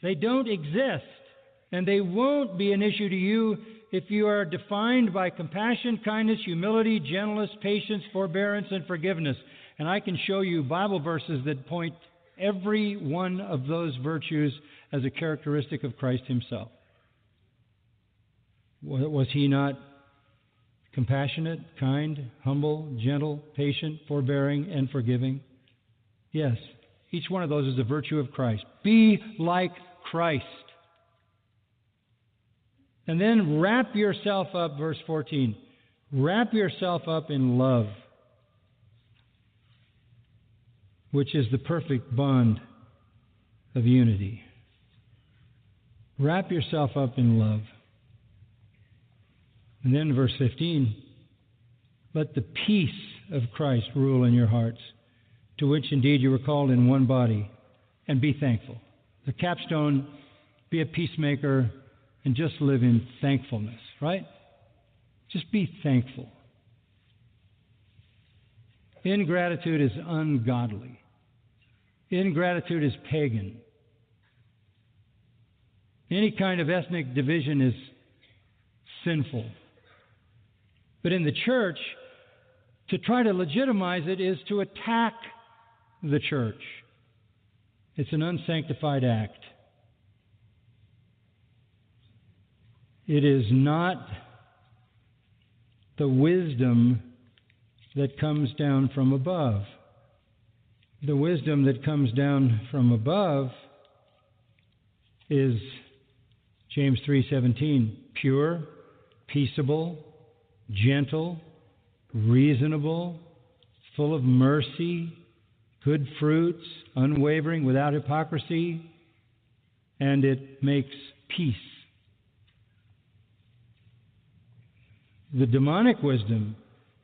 They don't exist, and they won't be an issue to you if you are defined by compassion, kindness, humility, gentleness, patience, forbearance, and forgiveness. And I can show you Bible verses that point every one of those virtues as a characteristic of Christ himself. Was he not compassionate, kind, humble, gentle, patient, forbearing, and forgiving? Yes, each one of those is a virtue of Christ. Be like Christ. And then wrap yourself up, verse 14. Wrap yourself up in love which is the perfect bond of unity. Wrap yourself up in love. And then verse 15 let the peace of Christ rule in your hearts, to which indeed you were called in one body, and be thankful. The capstone be a peacemaker and just live in thankfulness, right? Just be thankful. Ingratitude is ungodly. Ingratitude is pagan. Any kind of ethnic division is sinful. But in the church, to try to legitimize it is to attack the church. It's an unsanctified act. It is not the wisdom that comes down from above the wisdom that comes down from above is James 3:17, pure, peaceable, gentle, reasonable, full of mercy, good fruits, unwavering, without hypocrisy, and it makes peace. The demonic wisdom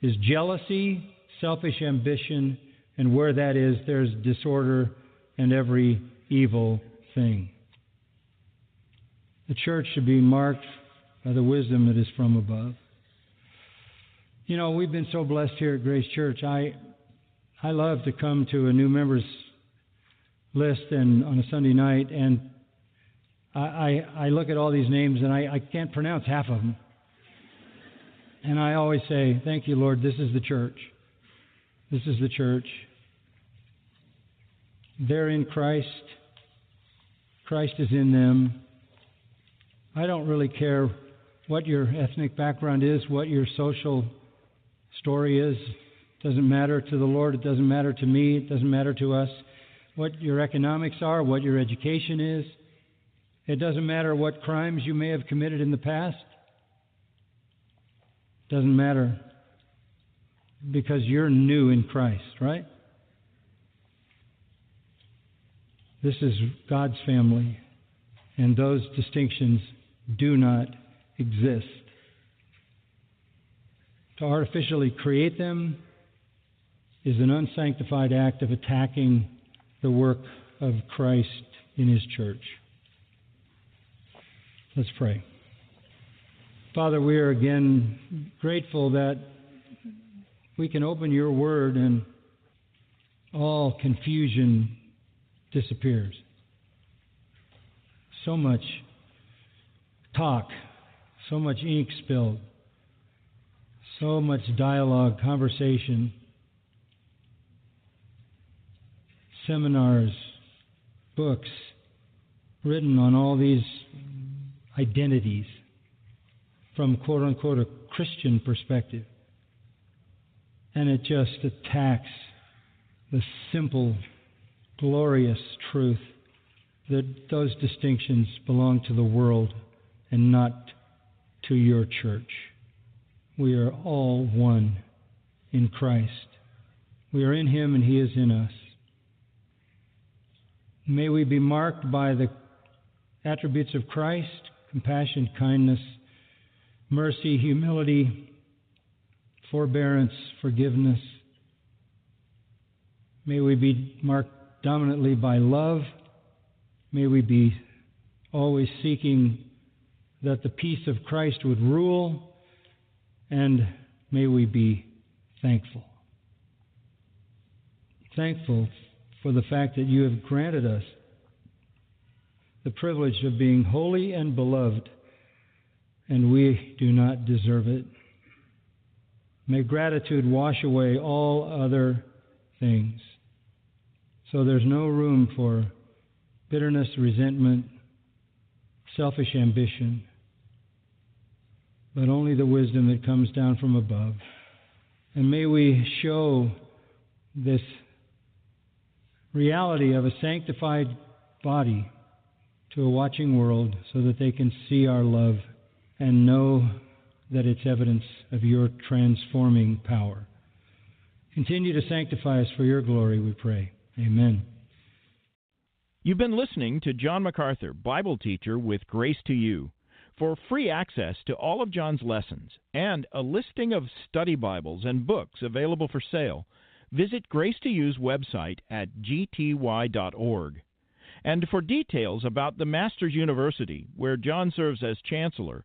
is jealousy, selfish ambition, and where that is, there's disorder and every evil thing. The church should be marked by the wisdom that is from above. You know, we've been so blessed here at Grace Church. I I love to come to a new members list and on a Sunday night and I, I, I look at all these names and I, I can't pronounce half of them. And I always say, Thank you, Lord, this is the church. This is the church. They're in Christ. Christ is in them. I don't really care what your ethnic background is, what your social story is. It doesn't matter to the Lord. It doesn't matter to me. It doesn't matter to us. What your economics are, what your education is. It doesn't matter what crimes you may have committed in the past. Doesn't matter because you're new in Christ, right? This is God's family, and those distinctions do not exist. To artificially create them is an unsanctified act of attacking the work of Christ in His church. Let's pray. Father, we are again grateful that we can open your word and all confusion disappears. So much talk, so much ink spilled, so much dialogue, conversation, seminars, books written on all these identities from quote unquote a Christian perspective. And it just attacks the simple, glorious truth that those distinctions belong to the world and not to your church. We are all one in Christ. We are in Him and He is in us. May we be marked by the attributes of Christ compassion, kindness, mercy, humility, forbearance, forgiveness. May we be marked dominantly by love. May we be always seeking that the peace of Christ would rule, and may we be thankful. Thankful for the fact that you have granted us the privilege of being holy and beloved, and we do not deserve it. May gratitude wash away all other things. So there's no room for bitterness, resentment, selfish ambition, but only the wisdom that comes down from above. And may we show this reality of a sanctified body to a watching world so that they can see our love and know that it's evidence of your transforming power. Continue to sanctify us for your glory, we pray. Amen. You've been listening to John MacArthur, Bible teacher with Grace to You. For free access to all of John's lessons and a listing of study Bibles and books available for sale, visit Grace to You's website at gty.org. And for details about the Masters University, where John serves as chancellor,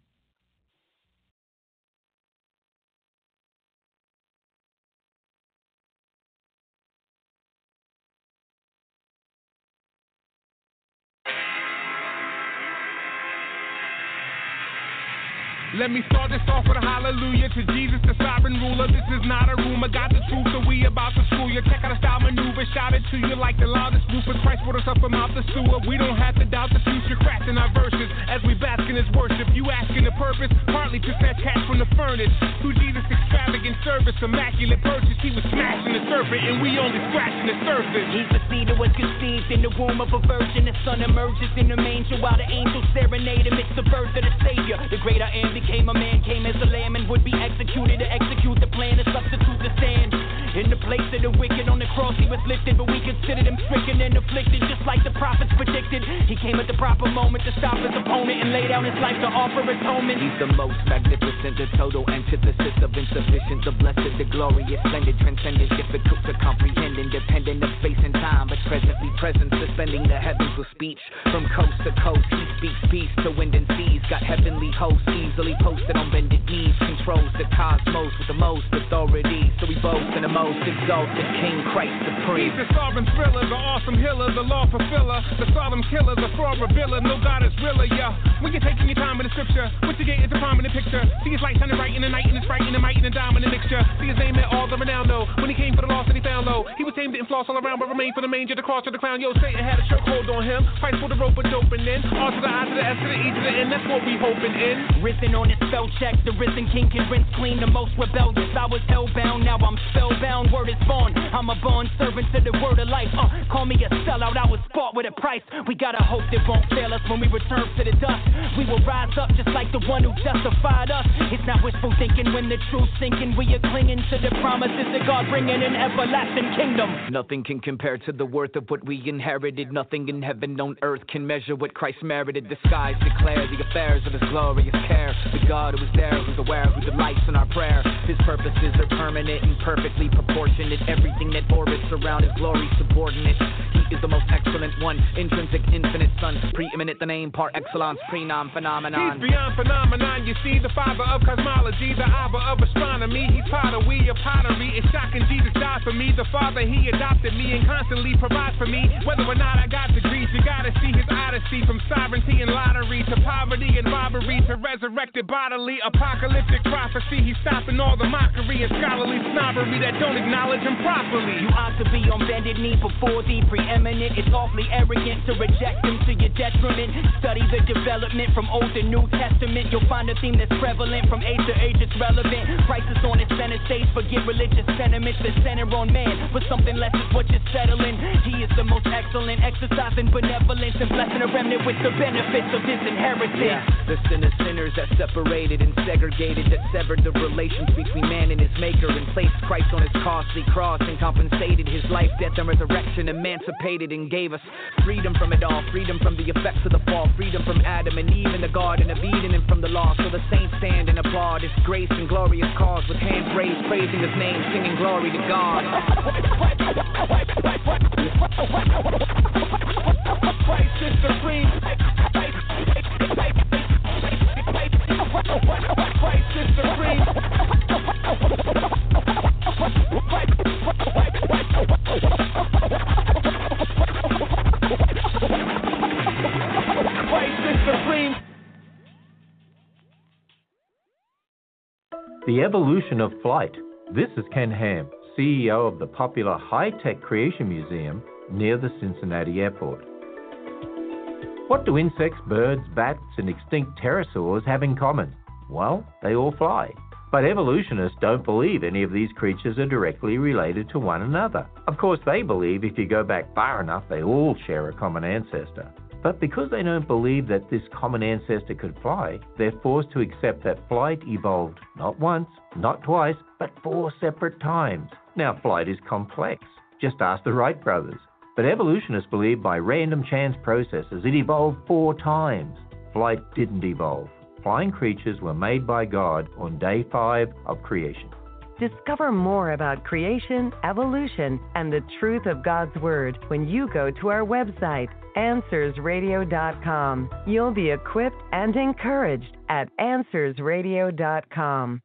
Let me start this off with a hallelujah to Jesus, the sovereign ruler. This is not a rumor, got the truth, so we about to school you. Check out a style maneuver, shout it to you like the loudest Rupert Christ brought us up from out the sewer. We don't have to doubt the future, crafting our verses as we bask in his worship. You asking the purpose, partly to snatch cats from the furnace. Through Jesus' extravagant service, immaculate purchase, he was smashing the serpent, and we only scratching the surface. He's the seed that was conceived in the womb of a virgin. The son emerges in the manger while the angels serenade him. It's the birth of the Savior. The greater I am became a man, came as a lamb, and would be executed to execute the plan to substitute the stand. In the place of the wicked on the cross, he was lifted, but we considered him stricken and afflicted, just like the prophets predicted. He came at the proper moment to stop his opponent and lay down his life to offer atonement. He's the most magnificent, the total antithesis of insufficient, the blessed, the glorious, splendid, transcendent, difficult to comprehend, independent of space and time, but presently present, suspending the heavens with speech. From coast to coast, he speaks peace to wind and seas, got heavenly hosts easily posted on bended knees, controls the cosmos with the most authority, so we boast in the most exalted King Christ supreme. He's the sovereign thriller, the awesome healer, the law fulfiller, the solemn killer, the fraud revealer. No God is realer, yeah. When you're taking your time in the scripture, what you get is a prominent picture. See his light shining bright in the night, and it's bright in the might and the dominant mixture. See his name at all the renown, though. When he came for the lost and he found low, he was tamed and floss all around, but remained for the manger, the cross, to the crown. Yo, Satan had a chokehold on him. Fight for the rope, but open in. R to the I to the S to the E to the N. That's what we hoping in. Risen on his spell check, the risen king can rinse clean the most rebellious. I was hellbound, now I'm spellbound. Word is born. I'm a born servant to the word of life. Uh, call me a sellout, I was bought with a price. We gotta hope that won't fail us when we return to the dust. We will rise up just like the one who justified us. It's not wishful thinking when the truth's sinking. We are clinging to the promises of God, bringing an everlasting kingdom. Nothing can compare to the worth of what we inherited. Nothing in heaven on earth can measure what Christ merited. The skies declare the affairs of his glorious care. The God who is there, who's aware, who delights in our prayer. His purposes are permanent and perfectly proportionate. Everything that orbits around his glory subordinate. He is the most excellent one, intrinsic, infinite son, preeminent, the name par excellence, prenom phenomenon. He's beyond phenomenon. You see, the father of cosmology, the abba of astronomy. He's potter, we are pottery. It's shocking Jesus died for me. The father, he adopted me and constantly provides for me. Whether or not I got you gotta see his odyssey from sovereignty and lottery to poverty and robbery to resurrected bodily apocalyptic prophecy. He's stopping all the mockery and scholarly snobbery that don't acknowledge him properly. You ought to be on bended knee before the preeminent. It's awfully arrogant to reject him to your detriment. Study the development from Old to New Testament. You'll find a theme that's prevalent from age to age. It's relevant. Christ is on its center stage. Forget religious sentiments that center on man. But something less is what you're settling. He is the most excellent, exercising benevolence and blessing a remnant with the benefits of his inheritance. Yeah, the sin of sinners that separated and segregated, that severed the relations between man and his maker, and placed Christ on his costly cross and compensated his life, death, and resurrection, emancipated and gave us freedom from it all, freedom from the effects of the fall, freedom from Adam and Eve in the Garden of Eden, and from the law. So the saints stand and applaud his grace and glorious cause with hands raised, praising his name, singing glory to God. <laughs> The evolution of flight. This is Ken Ham, CEO of the popular High Tech Creation Museum near the Cincinnati airport. What do insects, birds, bats, and extinct pterosaurs have in common? Well, they all fly. But evolutionists don't believe any of these creatures are directly related to one another. Of course, they believe if you go back far enough, they all share a common ancestor. But because they don't believe that this common ancestor could fly, they're forced to accept that flight evolved not once, not twice, but four separate times. Now, flight is complex. Just ask the Wright brothers. But evolutionists believe by random chance processes it evolved four times. Flight didn't evolve. Flying creatures were made by God on day five of creation. Discover more about creation, evolution, and the truth of God's Word when you go to our website, AnswersRadio.com. You'll be equipped and encouraged at AnswersRadio.com.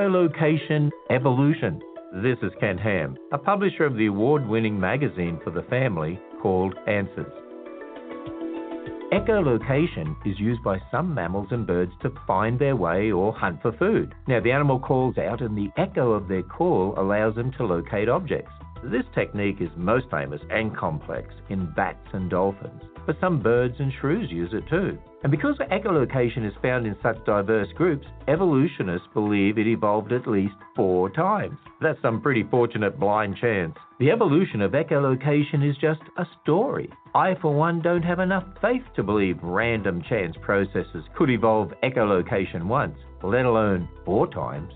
Echolocation Evolution. This is Ken Ham, a publisher of the award winning magazine for the family called Answers. Echolocation is used by some mammals and birds to find their way or hunt for food. Now, the animal calls out, and the echo of their call allows them to locate objects. This technique is most famous and complex in bats and dolphins, but some birds and shrews use it too. And because echolocation is found in such diverse groups, evolutionists believe it evolved at least four times. That's some pretty fortunate blind chance. The evolution of echolocation is just a story. I, for one, don't have enough faith to believe random chance processes could evolve echolocation once, let alone four times.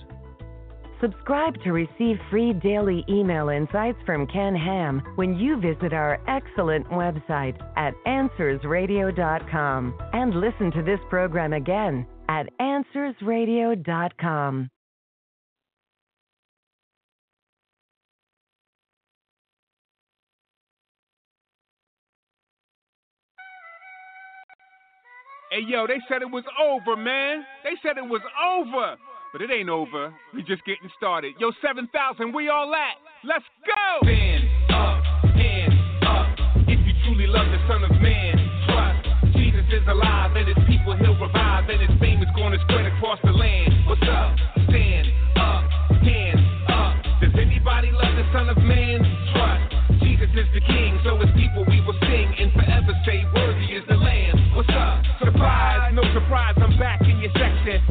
Subscribe to receive free daily email insights from Ken Ham when you visit our excellent website at AnswersRadio.com and listen to this program again at AnswersRadio.com. Hey yo, they said it was over, man. They said it was over. But it ain't over. We just getting started. Yo, 7,000, we all at. Let's go! Stand up, hands up. If you truly love the Son of Man, trust. Jesus is alive and his people he'll revive. And his fame is going to spread across the land. What's up? Stand up, hands up. Does anybody love the Son of Man? Trust. Jesus is the King, so his people we will sing and forever say, Worthy is the Lamb. What's up? Surprise, no surprise, I'm back in your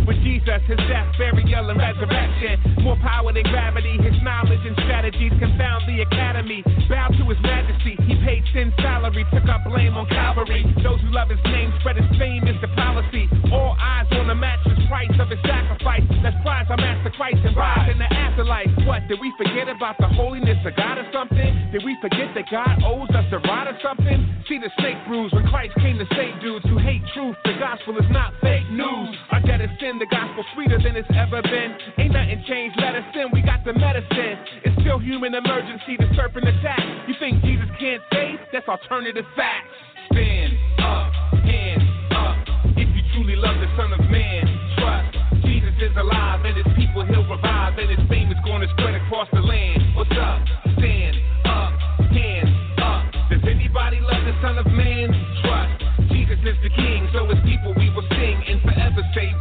with Jesus, his death, burial, and resurrection. More power than gravity, his knowledge and strategies confound the academy. Bow to his majesty, he paid sin salary, took up blame on Calvary. Those who love his name spread his fame is the policy. All eyes on the matchless price of his sacrifice. Let's prize our master Christ and rise in the afterlife. What, did we forget about the holiness of God or something? Did we forget that God owes us a ride or something? See the snake bruise when Christ came to save dudes who hate truth. The gospel is not fake news. Our debt is sin, the gospel sweeter than it's ever been. Ain't nothing changed, let us in, we got the medicine. It's still human emergency, the serpent attack. You think Jesus can't save? That's alternative facts. Stand up, hands up. If you truly love the Son of Man, trust. Jesus is alive and his people he'll revive. And his fame is going to spread across the land. What's up? Stand up, hands up. Does anybody love the Son of Man? Trust. Jesus is the King, so his people we will sing and forever say,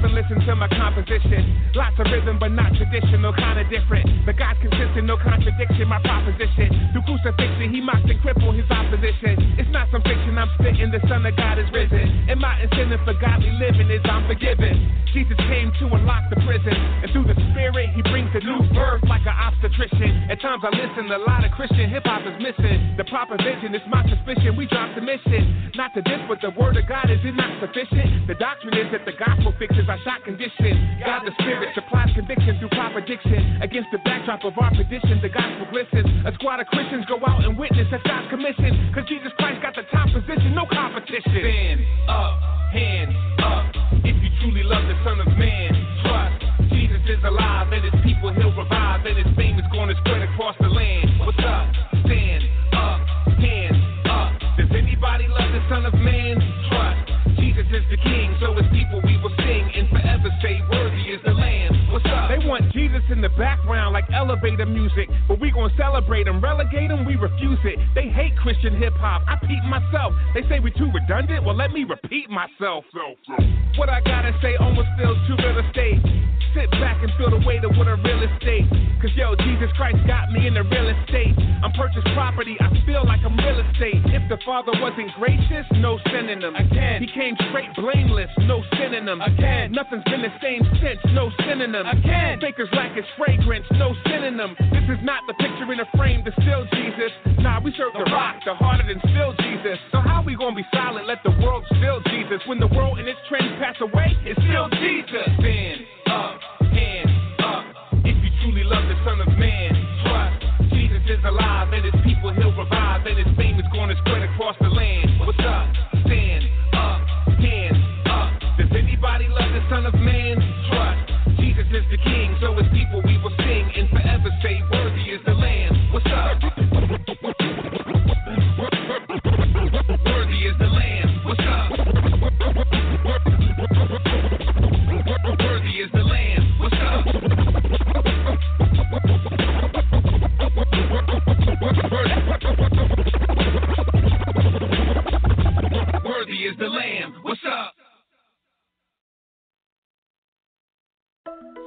And listen to my composition. Lots of rhythm, but not traditional, kinda different. The God's consistent, no contradiction, my proposition. Through crucifixion, he mocked and crippled his opposition. It's not some fiction, I'm spitting, the Son of God is risen. And my incentive for godly living is I'm forgiven. Jesus came to unlock the prison, and through the Spirit, he brings a new birth like an obstetrician. At times I listen, a lot of Christian hip hop is missing. The proper vision is my suspicion, we dropped the mission. Not to this, but the word of God, is it not sufficient? The doctrine is that the gospel fixes our shot condition. God the Spirit supplies conviction through proper diction. Against the backdrop of our tradition, the gospel glistens. A squad of Christians go out and witness that's God's commission. Cause Jesus Christ got the top position, no competition. Stand up, hands up. If you truly love the Son of Man, trust. Jesus is alive and his people he'll revive. And his fame is to spread across the land. What's up? Stand up, hands up. Does anybody love the Son of Man? Trust. Jesus is the King, so his people want Jesus in the background like elevator music, but we gon' celebrate him, relegate him, we refuse it. They hate Christian hip hop. I peep myself. They say we too redundant. Well, let me repeat myself. What I gotta say almost feels too real estate. Sit back and feel the weight of what a real estate. Cause yo, Jesus Christ got me in the real estate. I'm purchased property, I feel like I'm real estate. If the Father wasn't gracious, no synonym. Again, he came straight blameless, no synonym. Again, nothing's been the same since, no synonym. Again, fakers lack its fragrance, no synonym. This is not the picture in a frame to still Jesus. Nah, we serve the rock, the harder than still Jesus. So how we gonna be silent? Let the world still Jesus. When the world and its trends pass away, it's still Jesus. Stand up, up. If you truly love the Son of Man, trust. Jesus is alive and his people he'll revive. And his fame is gonna spread across the land. What's up? Stand up, up. Does anybody love the Son of Man? Trust. Jesus is the King,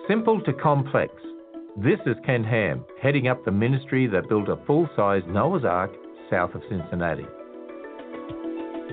Simple to complex. This is Ken Ham, heading up the ministry that built a full size Noah's Ark south of Cincinnati.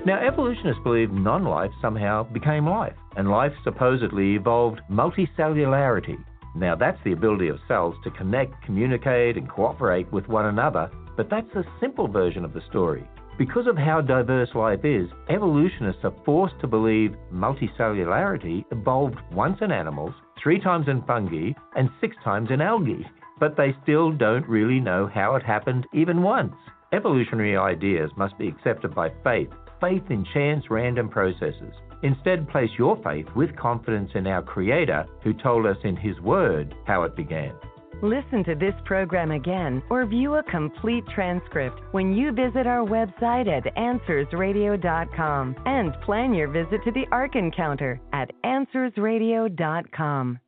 Now, evolutionists believe non life somehow became life, and life supposedly evolved multicellularity. Now, that's the ability of cells to connect, communicate, and cooperate with one another, but that's a simple version of the story. Because of how diverse life is, evolutionists are forced to believe multicellularity evolved once in animals three times in fungi and six times in algae, but they still don't really know how it happened even once. Evolutionary ideas must be accepted by faith, faith in chance random processes. Instead, place your faith with confidence in our Creator who told us in His Word how it began. Listen to this program again or view a complete transcript when you visit our website at AnswersRadio.com and plan your visit to the Ark Encounter at AnswersRadio.com.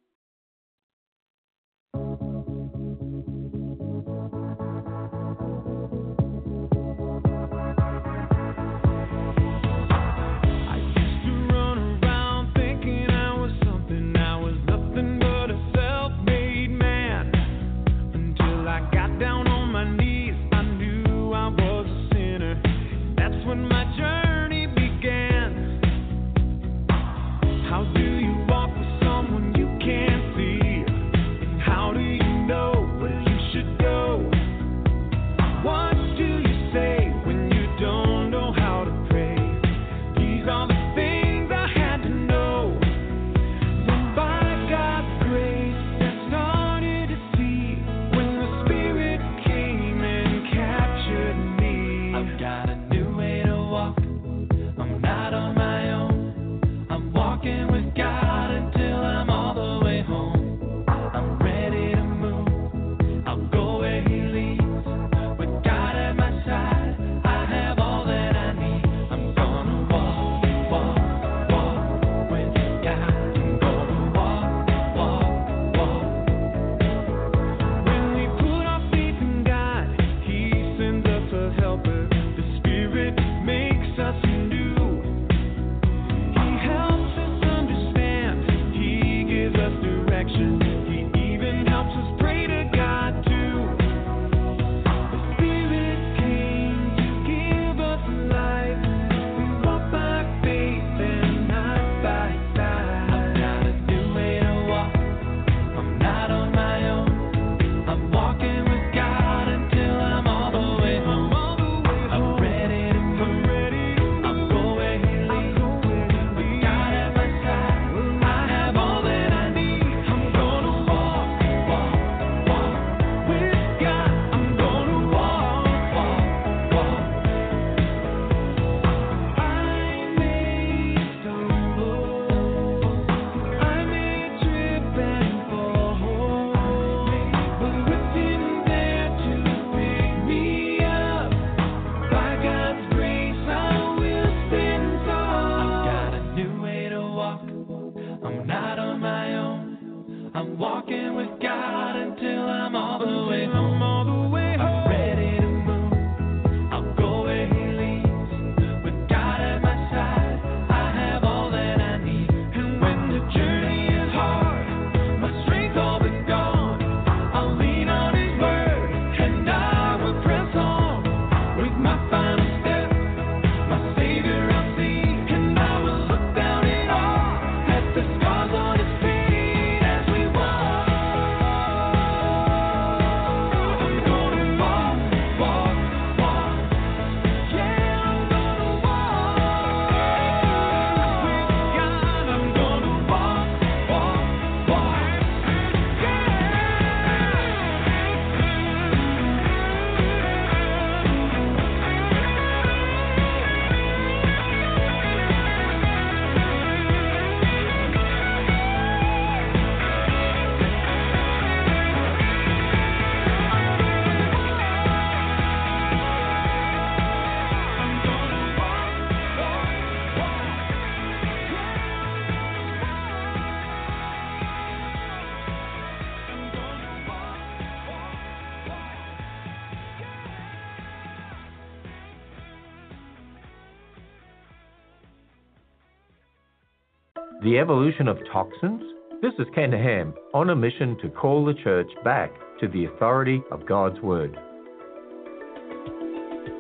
The Evolution of Toxins? This is Ken Ham on a mission to call the church back to the authority of God's Word.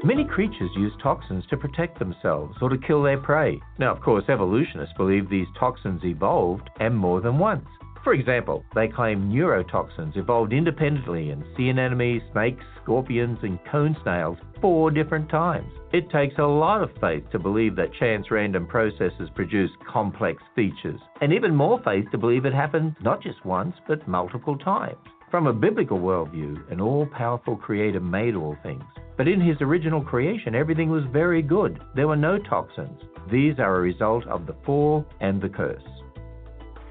Many creatures use toxins to protect themselves or to kill their prey. Now, of course, evolutionists believe these toxins evolved and more than once. For example, they claim neurotoxins evolved independently in sea anemones, snakes, scorpions, and cone snails four different times. It takes a lot of faith to believe that chance random processes produce complex features, and even more faith to believe it happened not just once, but multiple times. From a biblical worldview, an all powerful creator made all things. But in his original creation, everything was very good. There were no toxins. These are a result of the fall and the curse.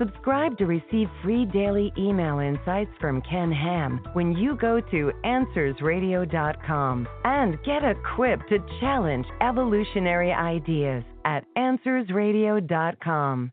Subscribe to receive free daily email insights from Ken Ham when you go to AnswersRadio.com and get equipped to challenge evolutionary ideas at AnswersRadio.com.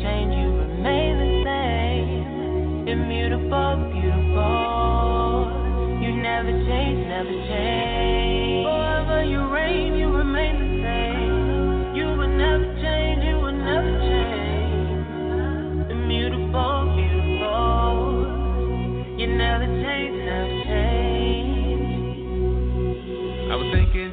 Immutable, beautiful. You never change, never change.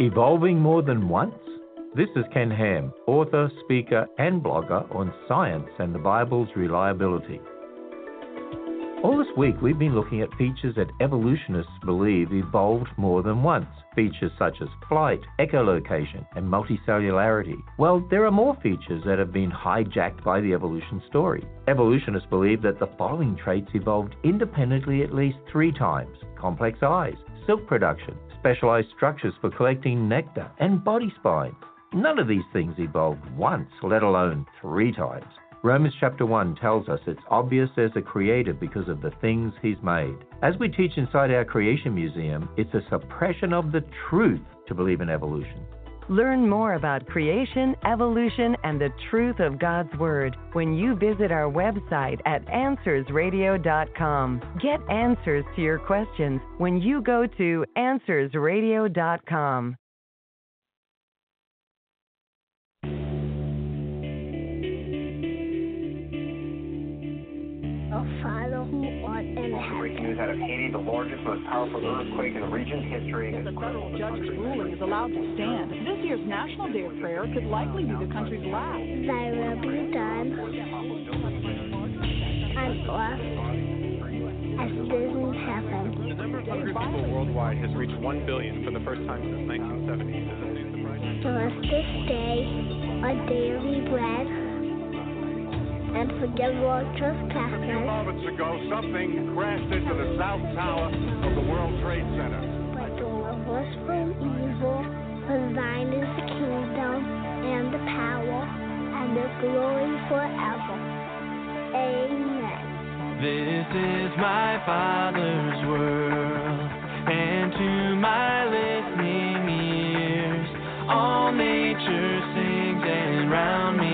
Evolving more than once? This is Ken Ham, author, speaker, and blogger on science and the Bible's reliability. All this week, we've been looking at features that evolutionists believe evolved more than once. Features such as flight, echolocation, and multicellularity. Well, there are more features that have been hijacked by the evolution story. Evolutionists believe that the following traits evolved independently at least three times complex eyes, silk production, specialized structures for collecting nectar, and body spine. None of these things evolved once, let alone three times. Romans chapter 1 tells us it's obvious there's a creator because of the things he's made. As we teach inside our Creation Museum, it's a suppression of the truth to believe in evolution. Learn more about creation, evolution, and the truth of God's Word when you visit our website at AnswersRadio.com. Get answers to your questions when you go to AnswersRadio.com. of Haiti, the largest, most powerful earthquake in the region's history. The federal judge's ruling is allowed to stand. This year's National Day of Prayer could likely be the country's last. Thy will be done on earth as it is in heaven. The number of hungry people worldwide has reached 1 billion for the first time since 1970. Give us this day our daily bread and forgive our trespasses. A few moments ago, something crashed into the South Tower of the World Trade Center. but deliver us from evil. For thine is the kingdom and the power and the glory forever. Amen. This is my Father's world, and to my listening ears, all nature sings, and round me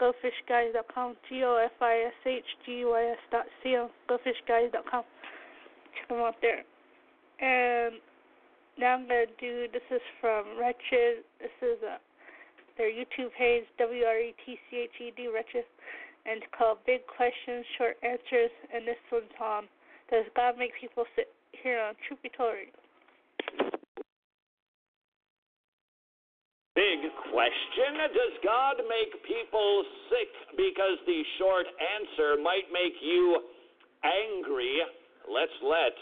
gofishguys.com, G O F I S H G Y S dot C O, gofishguys.com. Check them out there. And now I'm gonna do. This is from Wretched. This is uh, their YouTube page, W R E T C H E D, Wretched, and it's called Big Questions, Short Answers. And this one's on Does God make people sit here on Truth Be? Big question Does God make people sick? Because the short answer might make you angry. Let's let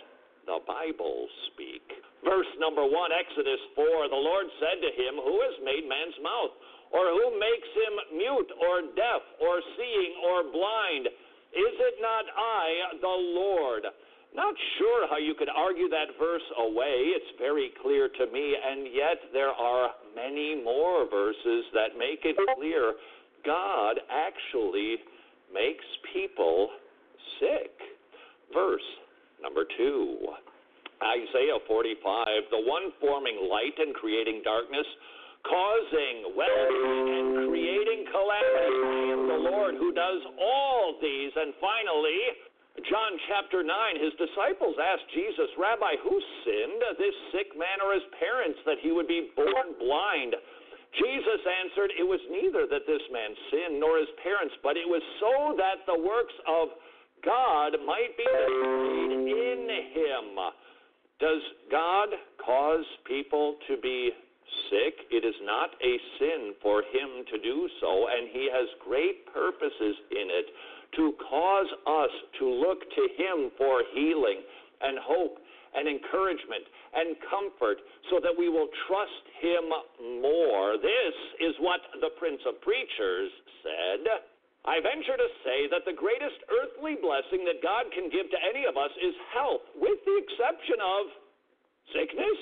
the Bible speak. Verse number one, Exodus 4 The Lord said to him, Who has made man's mouth? Or who makes him mute, or deaf, or seeing, or blind? Is it not I, the Lord? Not sure how you could argue that verse away. It's very clear to me, and yet there are many more verses that make it clear God actually makes people sick. Verse number two Isaiah 45 The one forming light and creating darkness, causing wealth and creating calamity. I am the Lord who does all these. And finally, John chapter 9, his disciples asked Jesus, Rabbi, who sinned, this sick man or his parents, that he would be born blind? Jesus answered, It was neither that this man sinned nor his parents, but it was so that the works of God might be displayed in him. Does God cause people to be sick? It is not a sin for him to do so, and he has great purposes in it to cause us to look to Him for healing and hope and encouragement and comfort so that we will trust Him more. This is what the Prince of Preachers said. I venture to say that the greatest earthly blessing that God can give to any of us is health, with the exception of sickness.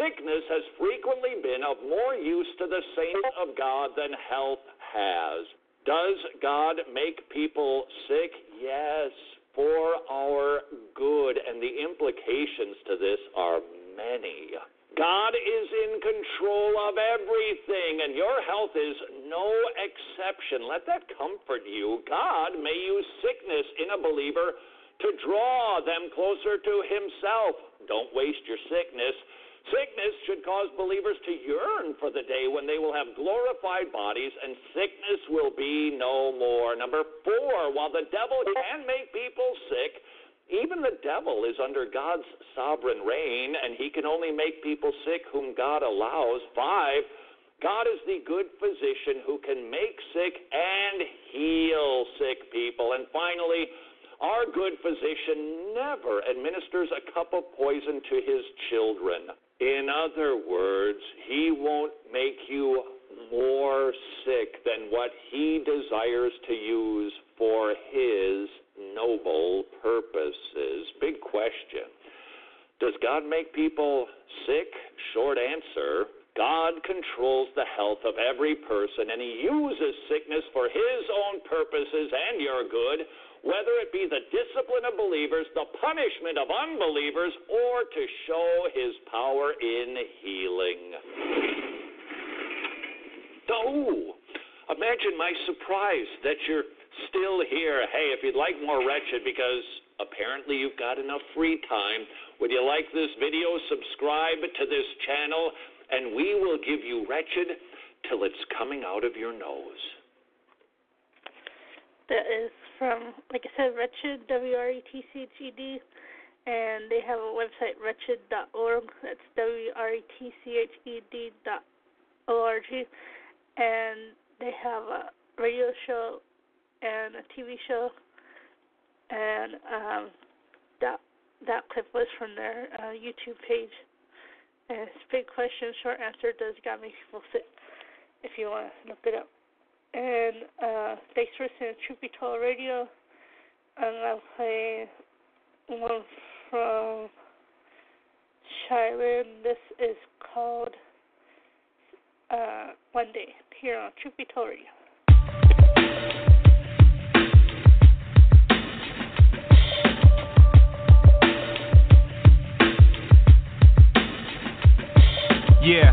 Sickness has frequently been of more use to the saints of God than health has. Does God make people sick? Yes, for our good, and the implications to this are many. God is in control of everything, and your health is no exception. Let that comfort you. God may use sickness in a believer to draw them closer to Himself. Don't waste your sickness. Sickness should cause believers to yearn for the day when they will have glorified bodies and sickness will be no more. Number four, while the devil can make people sick, even the devil is under God's sovereign reign and he can only make people sick whom God allows. Five, God is the good physician who can make sick and heal sick people. And finally, our good physician never administers a cup of poison to his children. In other words, he won't make you more sick than what he desires to use for his noble purposes. Big question. Does God make people sick? Short answer God controls the health of every person, and He uses sickness for His own purposes and your good, whether it be the discipline of believers, the punishment of unbelievers, or to show His power in healing. Oh, imagine my surprise that you're still here. Hey, if you'd like more Wretched, because apparently you've got enough free time, would you like this video? Subscribe to this channel and we will give you wretched till it's coming out of your nose. That is from, like I said, Wretched, W R E T C H E D, and they have a website, wretched.org. That's W R E T C H E D dot O R G. And they have a radio show and a TV show, and um, that that clip was from their uh, YouTube page. And it's a big question, short answer. Does God make people <laughs> sick? If you want to look it up. And uh, Truth Be Told Radio. Going to play one from Shai Linne. This is called uh, One Day here on Told Radio. Yeah,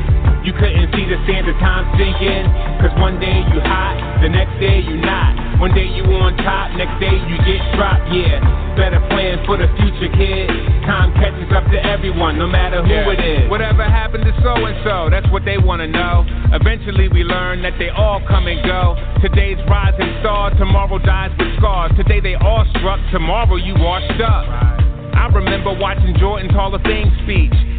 You couldn't see the sand of time sinking. Cause one day you hot, the next day you not. One day you on top, next day you get dropped, yeah. Better plan for the future, kid. Time catches up to everyone, no matter who Yeah. it is. Whatever happened to so and so? That's what they wanna know. Eventually we learn that they all come and go. Today's rising star, tomorrow dies with scars. Today they all struck, tomorrow you washed up. I remember watching Jordan's Hall of Fame speech,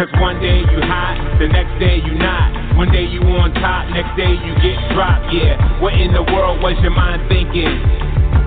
Cause one day you hot, the next day you not. One day you on top, next day you get dropped. Yeah, what in the world was your mind thinking?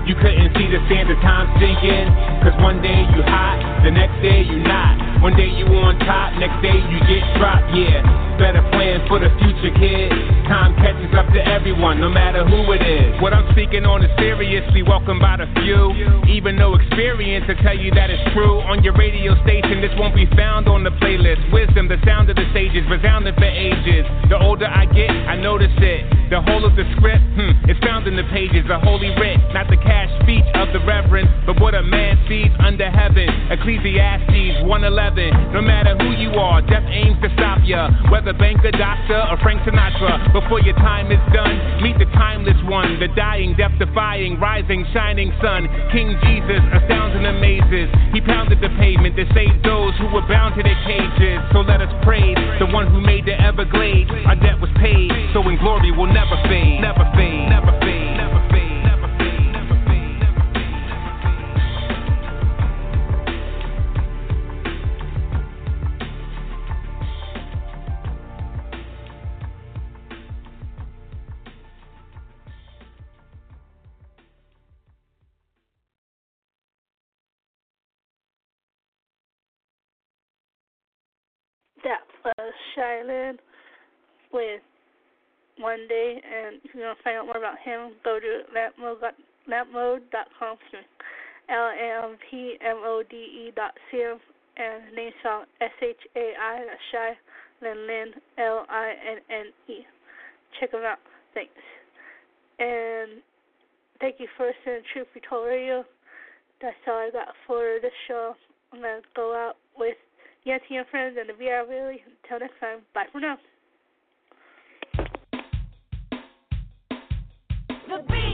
You couldn't see the sand of time sinking. Cause one day you hot, the next day you not. One day you on top, next day you get dropped. Yeah, better plan for the future, kid. Time catches up to everyone, no matter who it is. What I'm speaking on is seriously welcomed by the few. Even no experience to tell you that it's true. On your radio station, this won't be found on the playlist. Wisdom, the sound of the sages, resounding for ages. The older I get, I notice it. The whole of the script, hmm, it's found in the pages, the holy writ, not the cash speech of the reverend, but what a man sees under heaven. Ecclesiastes 111. No matter who you are, death aims to stop ya. Whether banker, doctor, or Frank Sinatra. Before your time is done, meet the timeless one, the dying, death defying, rising, shining sun. King Jesus astounds and amazes. He pounded the pavement to save those who were bound to their cages. So let us praise the one who made the Everglades. Our debt was paid, so in glory will never fade, never fade, never fade, never fade, Shai Linne with One Day, and if you want to find out more about him, go to lampmode.com, lampmode.com, L-A-M-P-M-O-D-E dot C-M, and his name spelled S-H-A-I, that's Shy, then Lynn, L-I-N-N-E. Check him out. Thanks. And thank you for listening to Truth Be Told Radio. That's all I got for this show. I'm to go out with Yancy and Friends and the VR Really. Until next time, bye for now. The B-I-B-L-E.